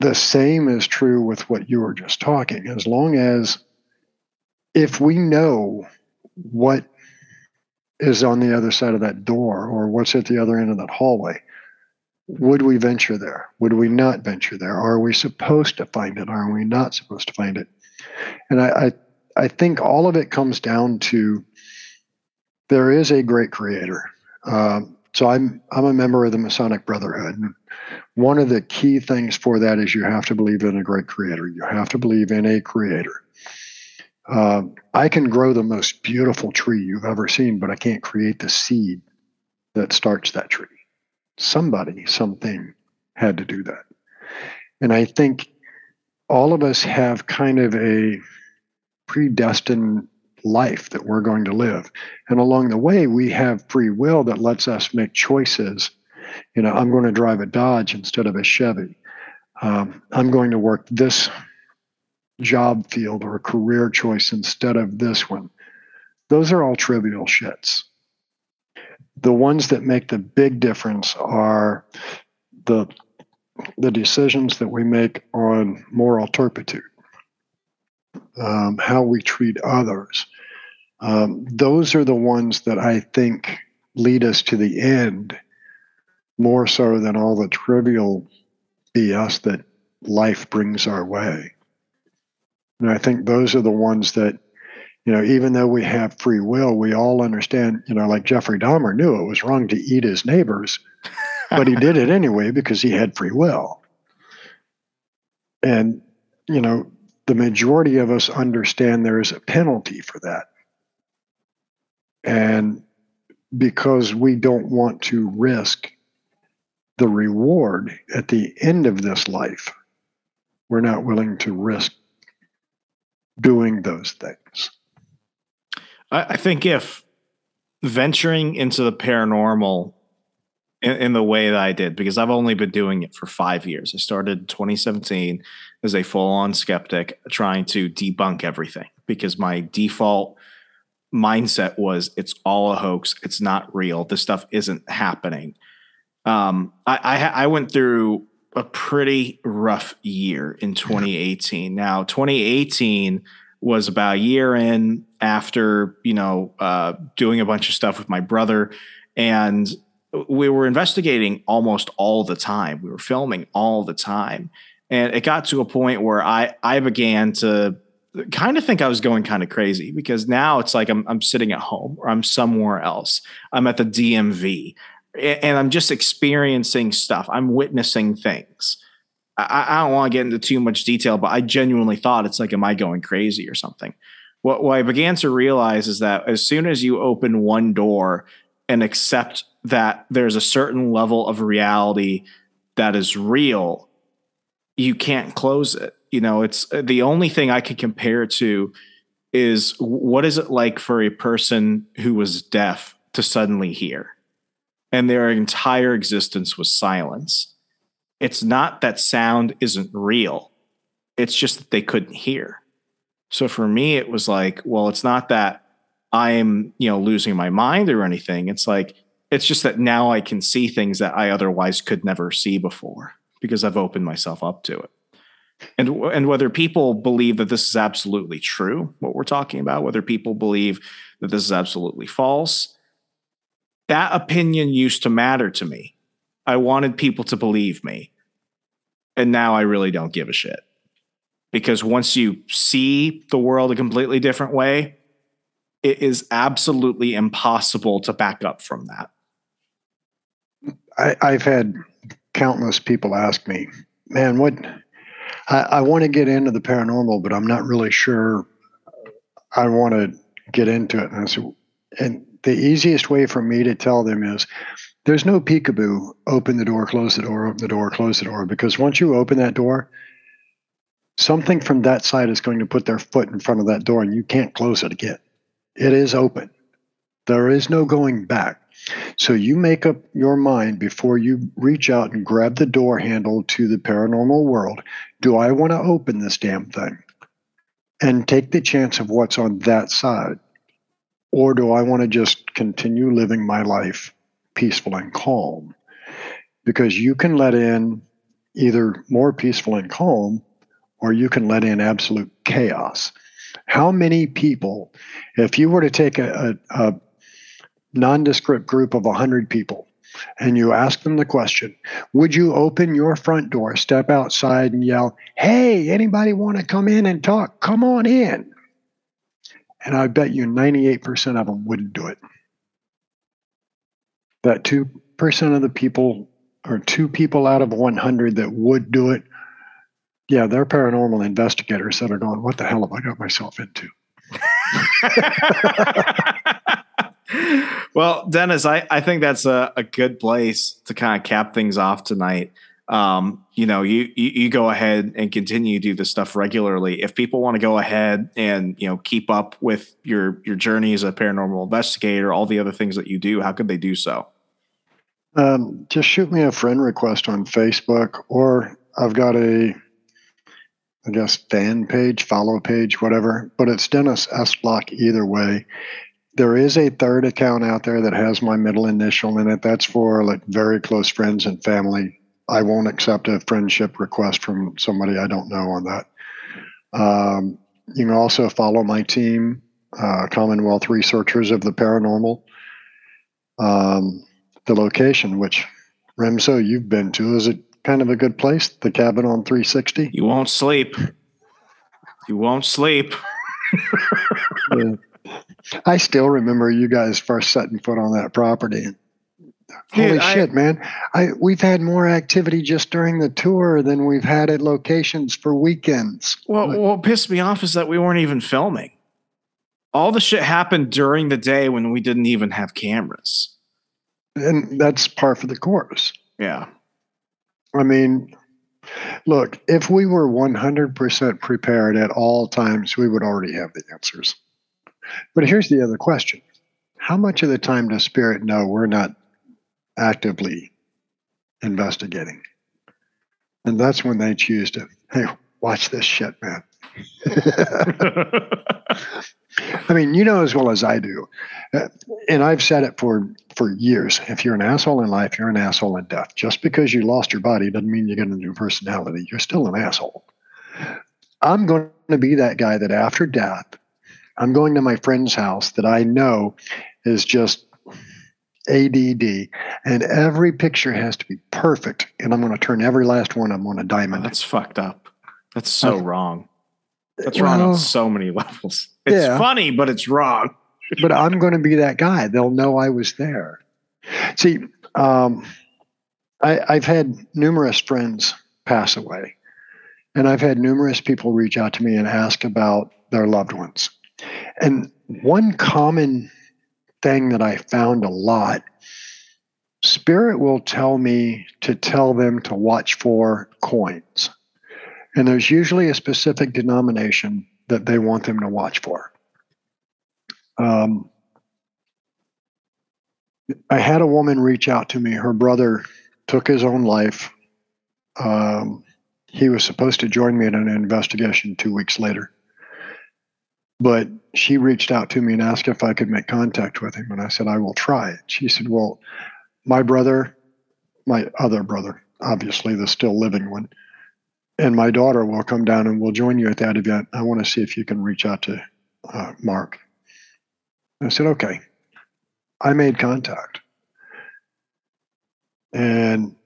the same is true with what you were just talking. As long as if we know what is on the other side of that door or what's at the other end of that hallway, would we venture there? Would we not venture there? Are we supposed to find it? Are we not supposed to find it? And I, I, I think all of it comes down to there is a great creator. Um, so I'm I'm a member of the Masonic Brotherhood. And one of the key things for that is you have to believe in a great creator. You have to believe in a creator. Uh, I can grow the most beautiful tree you've ever seen, but I can't create the seed that starts that tree. Somebody, something had to do that. And I think all of us have kind of a predestined life that we're going to live. And along the way, we have free will that lets us make choices. You know, I'm going to drive a Dodge instead of a Chevy. Um, I'm going to work this job field or career choice instead of this one. Those are all trivial shits. The ones that make the big difference are the the decisions that we make on moral turpitude, um, how we treat others. Um, those are the ones that I think lead us to the end more so than all the trivial BS that life brings our way. And I think those are the ones that, you know, even though we have free will, we all understand, you know, like Jeffrey Dahmer knew it was wrong to eat his neighbors, but he did it [laughs] anyway because he had free will. And, you know, the majority of us understand there is a penalty for that. And because we don't want to risk the reward at the end of this life, we're not willing to risk doing those things. I, think if venturing into the paranormal in, in, the way that I did, because I've only been doing it for five years. I started in 2017 as a full on skeptic, trying to debunk everything because my default mindset was it's all a hoax. It's not real. This stuff isn't happening. Um, I, I, I went through a pretty rough year in 2018. Now, 2018 was about a year in after, you know, uh, doing a bunch of stuff with my brother. And we were investigating almost all the time. We were filming all the time. And it got to a point where I, I began to kind of think I was going kind of crazy because now it's like I'm, I'm sitting at home or I'm somewhere else. I'm at the DMV and I'm just experiencing stuff. I'm witnessing things. I, I don't want to get into too much detail, but I genuinely thought it's like, am I going crazy or something? What, what I began to realize is that as soon as you open one door and accept that there's a certain level of reality that is real, you can't close it. You know, it's uh, the only thing I can compare to is what is it like for a person who was deaf to suddenly hear? And their entire existence was silence. It's not that sound isn't real, it's just that they couldn't hear. So for me, it was like, well, it's not that I'm, you know, losing my mind or anything. It's like, it's just that now I can see things that I otherwise could never see before because I've opened myself up to it. And, and whether people believe that this is absolutely true, what we're talking about, whether people believe that this is absolutely false, that opinion used to matter to me. I wanted people to believe me. And now I really don't give a shit. Because once you see the world a completely different way, it is absolutely impossible to back up from that. I, have had countless people ask me, man, what I, I want to get into the paranormal, but I'm not really sure I want to get into it. And I said, and the easiest way for me to tell them is there's no peekaboo, open the door, close the door, open the door, close the door, because once you open that door, something from that side is going to put their foot in front of that door and you can't close it again. It is open. There is no going back. So you make up your mind before you reach out and grab the door handle to the paranormal world. Do I want to open this damn thing and take the chance of what's on that side? Or do I want to just continue living my life peaceful and calm? Because you can let in either more peaceful and calm, or you can let in absolute chaos. How many people, if you were to take a, a, a nondescript group of 100 people and you ask them the question, would you open your front door, step outside, and yell, Hey, anybody want to come in and talk? Come on in. And I bet you 98% of them wouldn't do it. That 2% of the people, or two people out of 100 that would do it, yeah, they're paranormal investigators that are going, What the hell have I got myself into? [laughs] well, Dennis, I, I think that's a, a good place to kind of cap things off tonight. Um, you know, you, you, you go ahead and continue to do this stuff regularly. If people want to go ahead and you know keep up with your your journey as a paranormal investigator, all the other things that you do, how could they do so? Um, just shoot me a friend request on Facebook, or I've got a, I guess, fan page, follow page, whatever. But it's Dennis S. Block either way there is a third account out there that has my middle initial in it. That's for like very close friends and family. I won't accept a friendship request from somebody I don't know on that. Um, you can also follow my team, uh, Commonwealth Researchers of the Paranormal. Um, the location, which Remso, you've been to, is it kind of a good place? The cabin on 360? You won't sleep. You won't sleep. [laughs] yeah. I still remember you guys first setting foot on that property. Holy shit, I, man! I we've had more activity just during the tour than we've had at locations for weekends. Well, what pissed me off is that we weren't even filming. All the shit happened during the day when we didn't even have cameras. And that's par for the course. Yeah. I mean, look, if we were 100% prepared at all times, we would already have the answers. But here's the other question How much of the time does Spirit know we're not actively investigating? And that's when they choose to, hey, watch this shit, man. [laughs] I mean, you know as well as I do, uh, and I've said it for for years. If you're an asshole in life, you're an asshole in death. Just because you lost your body doesn't mean you get a new personality. You're still an asshole. I'm going to be that guy that after death, I'm going to my friend's house that I know is just ADD, and every picture has to be perfect, and I'm going to turn every last one of them on a diamond. Oh, that's fucked up. That's so uh, wrong. That's well, wrong on so many [laughs] levels. It's yeah, funny, but it's wrong. but I'm going to be that guy. They'll know I was there. See, um, I, I've had numerous friends pass away, and I've had numerous people reach out to me and ask about their loved ones. And one common thing that I found a lot Spirit will tell me to tell them to watch for coins. And there's usually a specific denomination that they want them to watch for. Um, I had a woman reach out to me. Her brother took his own life. Um, he was supposed to join me in an investigation two weeks later. But she reached out to me and asked if I could make contact with him. And I said, I will try it. She said, Well, my brother, my other brother, obviously the still living one, and my daughter will come down and we'll join you at that event. I want to see if you can reach out to uh, Mark. I said, Okay. I made contact. And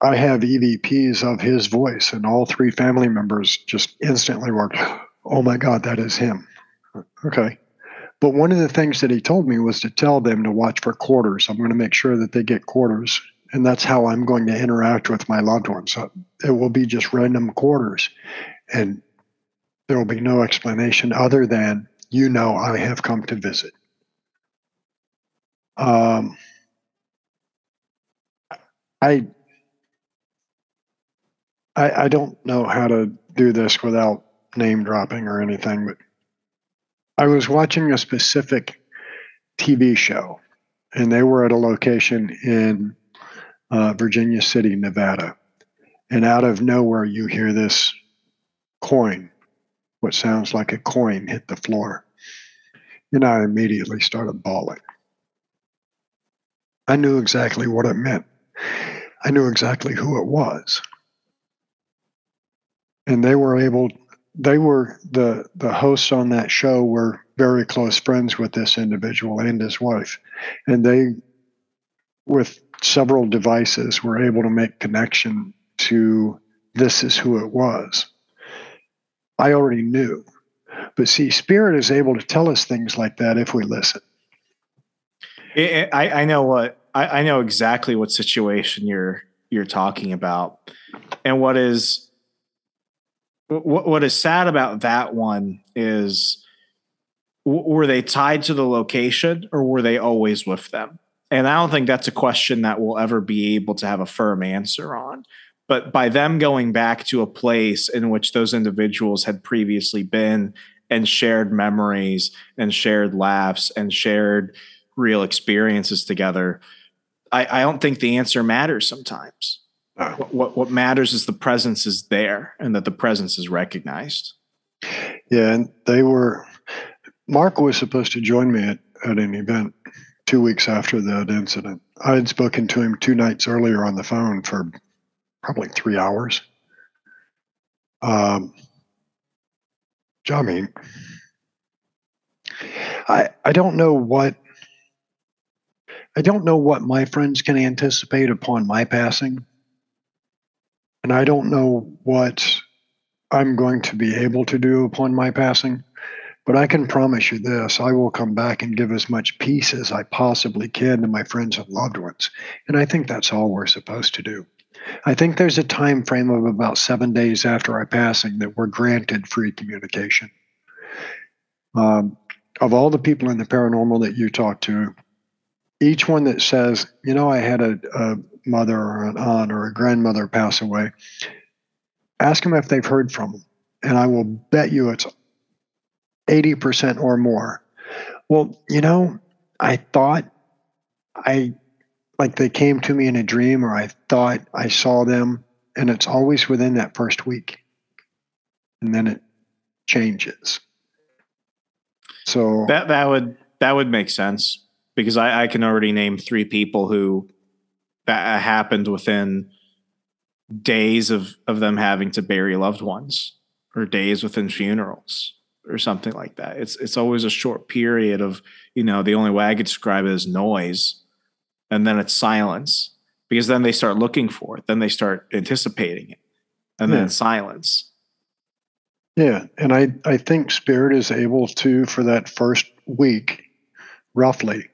I have EVPs of his voice, and all three family members just instantly were oh my God, that is him. Okay. But one of the things that he told me was to tell them to watch for quarters. I'm going to make sure that they get quarters. And that's how I'm going to interact with my loved ones. So it will be just random quarters. And there will be no explanation other than, you know, I have come to visit. Um, I, I don't know how to do this without name dropping or anything, but I was watching a specific TV show, and they were at a location in uh, Virginia City, Nevada. And out of nowhere, you hear this coin, what sounds like a coin, hit the floor. And I immediately started bawling. I knew exactly what it meant. I knew exactly who it was. And they were able, they were, the, the hosts on that show were very close friends with this individual and his wife. And they, with several devices, were able to make connection to this is who it was. I already knew. But see, Spirit is able to tell us things like that if we listen. I, I know what I, I know exactly what situation you're you're talking about, and what is what what is sad about that one is were they tied to the location or were they always with them? And I don't think that's a question that we'll ever be able to have a firm answer on. But by them going back to a place in which those individuals had previously been and shared memories and shared laughs and shared real experiences together, I, I don't think the answer matters sometimes. What, what, what matters is the presence is there and that the presence is recognized. Yeah, and they were. Mark was supposed to join me at, at an event two weeks after that incident. I had spoken to him two nights earlier on the phone for probably three hours. Um, I mean, I I don't know what I don't know what my friends can anticipate upon my passing. And I don't know what I'm going to be able to do upon my passing. But I can promise you this I will come back and give as much peace as I possibly can to my friends and loved ones. And I think that's all we're supposed to do. I think there's a time frame of about seven days after our passing that we're granted free communication. Um, of all the people in the paranormal that you talk to, each one that says, you know, I had a, a mother or an aunt or a grandmother pass away, ask them if they've heard from them. And I will bet you it's 80% or more. Well, you know, I thought I, like they came to me in a dream or I thought I saw them. And it's always within that first week. And then it changes. So that, that would, that would make sense because I, I can already name three people who that happened within days of of them having to bury loved ones or days within funerals or something like that. It's it's always a short period of, you know, the only way I could describe it is noise and then it's silence because then they start looking for it, then they start anticipating it. And yeah. then silence. Yeah, and I I think spirit is able to for that first week roughly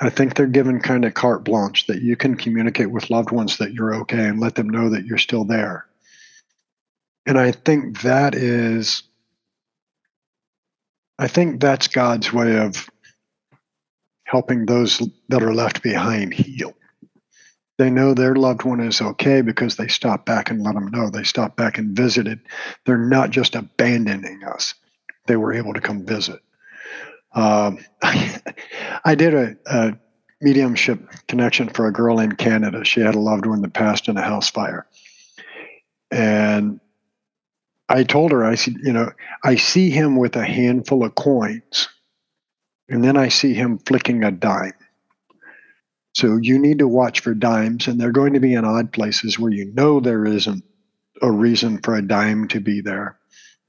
I think they're given kind of carte blanche that you can communicate with loved ones that you're okay and let them know that you're still there. And I think that is, I think that's God's way of helping those that are left behind heal. They know their loved one is okay because they stop back and let them know. They stop back and visited. They're not just abandoning us, they were able to come visit. Um, [laughs] I did a, a, mediumship connection for a girl in Canada. She had a loved one that passed in a house fire. And I told her, I said, you know, I see him with a handful of coins, and then I see him flicking a dime. So you need to watch for dimes, and they're going to be in odd places where you know there isn't a reason for a dime to be there.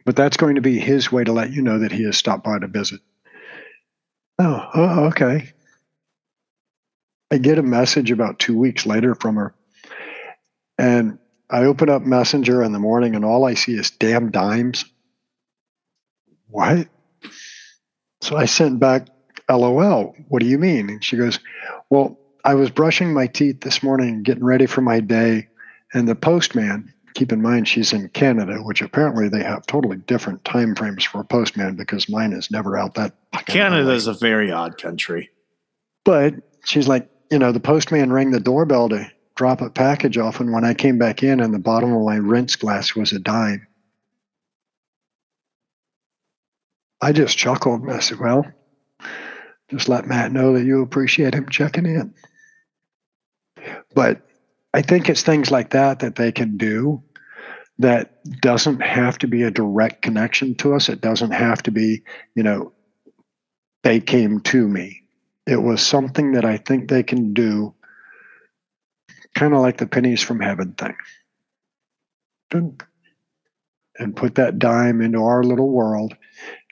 But that's going to be his way to let you know that he has stopped by to visit. Oh, oh, okay. I get a message about two weeks later from her. And I open up Messenger in the morning and all I see is damn dimes. What? So I sent back, LOL, what do you mean? And she goes, Well, I was brushing my teeth this morning, getting ready for my day, and the postman keep in mind she's in Canada, which apparently they have totally different time frames for a postman because mine is never out that. Canada is a very odd country. But she's like, you know, the postman rang the doorbell to drop a package off, and when I came back in, and the bottom of my rinse glass was a dime. I just chuckled and I said, Well, just let Matt know that you appreciate him checking in. But I think it's things like that that they can do that doesn't have to be a direct connection to us. It doesn't have to be, you know, they came to me. It was something that I think they can do, kind of like the pennies from heaven thing. And put that dime into our little world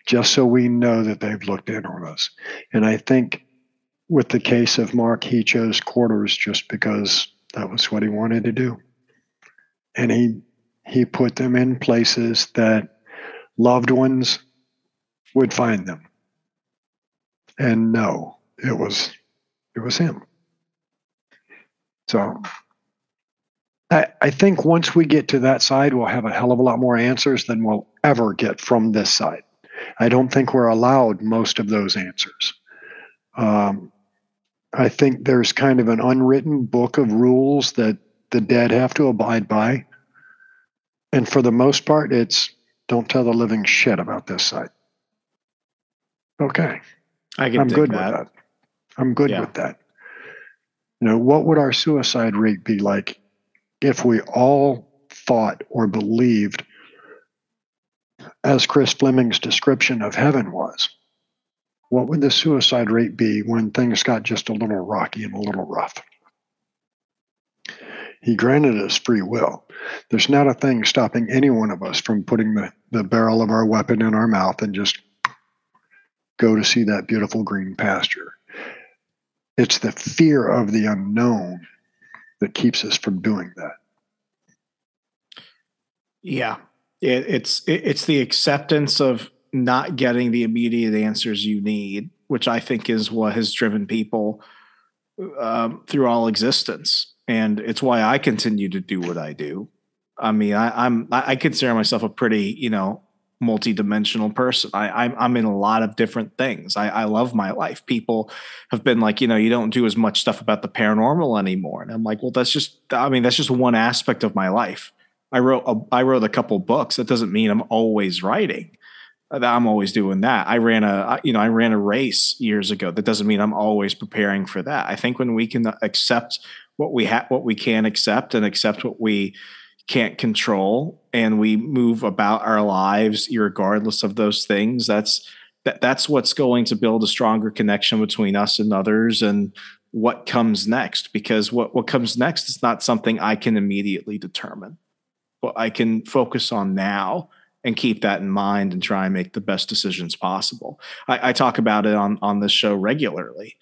just so we know that they've looked in on us. And I think with the case of Mark, he chose quarters just because that was what he wanted to do. And he he put them in places that loved ones would find them. And no, it was it was him. So I, I think once we get to that side, we'll have a hell of a lot more answers than we'll ever get from this side. I don't think we're allowed most of those answers. Um, I think there's kind of an unwritten book of rules that the dead have to abide by. And for the most part, it's don't tell the living shit about this site. Okay. I can I'm good that. with that. I'm good Yeah. with that. You know, what would our suicide rate be like if we all thought or believed as Chris Fleming's description of heaven was? What would the suicide rate be when things got just a little rocky and a little rough? He granted us free will. There's not a thing stopping any one of us from putting the, the barrel of our weapon in our mouth and just go to see that beautiful green pasture. It's the fear of the unknown that keeps us from doing that. Yeah, it, it's it, it's the acceptance of not getting the immediate answers you need, which I think is what has driven people um, through all existence, and it's why I continue to do what I do. I mean, I, I'm I consider myself a pretty you know multi-dimensional person. I, I'm I'm in a lot of different things. I, I love my life. People have been like, you know, you don't do as much stuff about the paranormal anymore, and I'm like, well, that's just I mean, that's just one aspect of my life. I wrote a, I wrote a couple books. That doesn't mean I'm always writing. I'm always doing that. I ran a you know I ran a race years ago. That doesn't mean I'm always preparing for that. I think when we can accept what we have, what we can accept, and accept what we can't control, and we move about our lives regardless of those things. That's that that's what's going to build a stronger connection between us and others, and what comes next. Because what what comes next is not something I can immediately determine what I can focus on now and keep that in mind and try and make the best decisions possible. I, I talk about it on on this show regularly.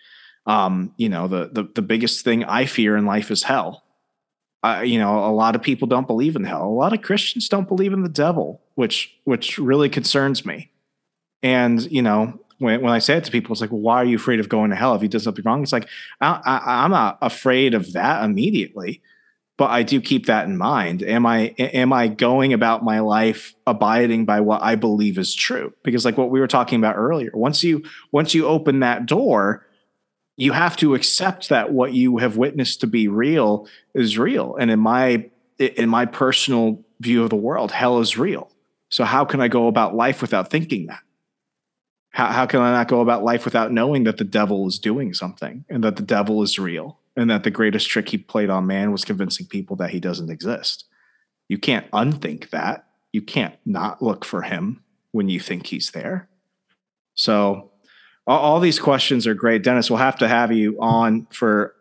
Um, you know, the, the the biggest thing I fear in life is hell. I, you know, a lot of people don't believe in hell. A lot of Christians don't believe in the devil, which which really concerns me. And you know, when when I say it to people, it's like, well, why are you afraid of going to hell if he does something wrong? It's like I, I, I'm not afraid of that immediately but I do keep that in mind. Am I am I going about my life abiding by what I believe is true? Because like what we were talking about earlier, once you once you open that door, you have to accept that what you have witnessed to be real is real. And in my in my personal view of the world, hell is real. So how can I go about life without thinking that? How how can I not go about life without knowing that the devil is doing something and that the devil is real? and that the greatest trick he played on man was convincing people that he doesn't exist. You can't unthink that. You can't not look for him when you think he's there. So, all, all these questions are great. Dennis, we'll have to have you on for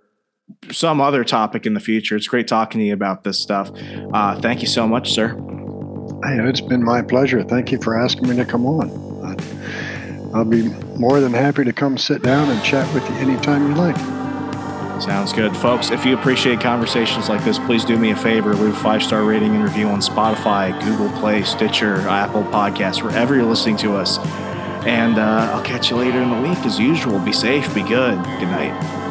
some other topic in the future. It's great talking to you about this stuff. Uh, thank you so much, sir. Hey, it's been my pleasure. Thank you for asking me to come on. I'll be more than happy to come sit down and chat with you anytime you like. Sounds good. Folks, if you appreciate conversations like this, please do me a favor. Leave a five star rating and review on Spotify, Google Play, Stitcher, Apple Podcasts, wherever you're listening to us. And uh, I'll catch you later in the week as usual. Be safe, be good. Good night.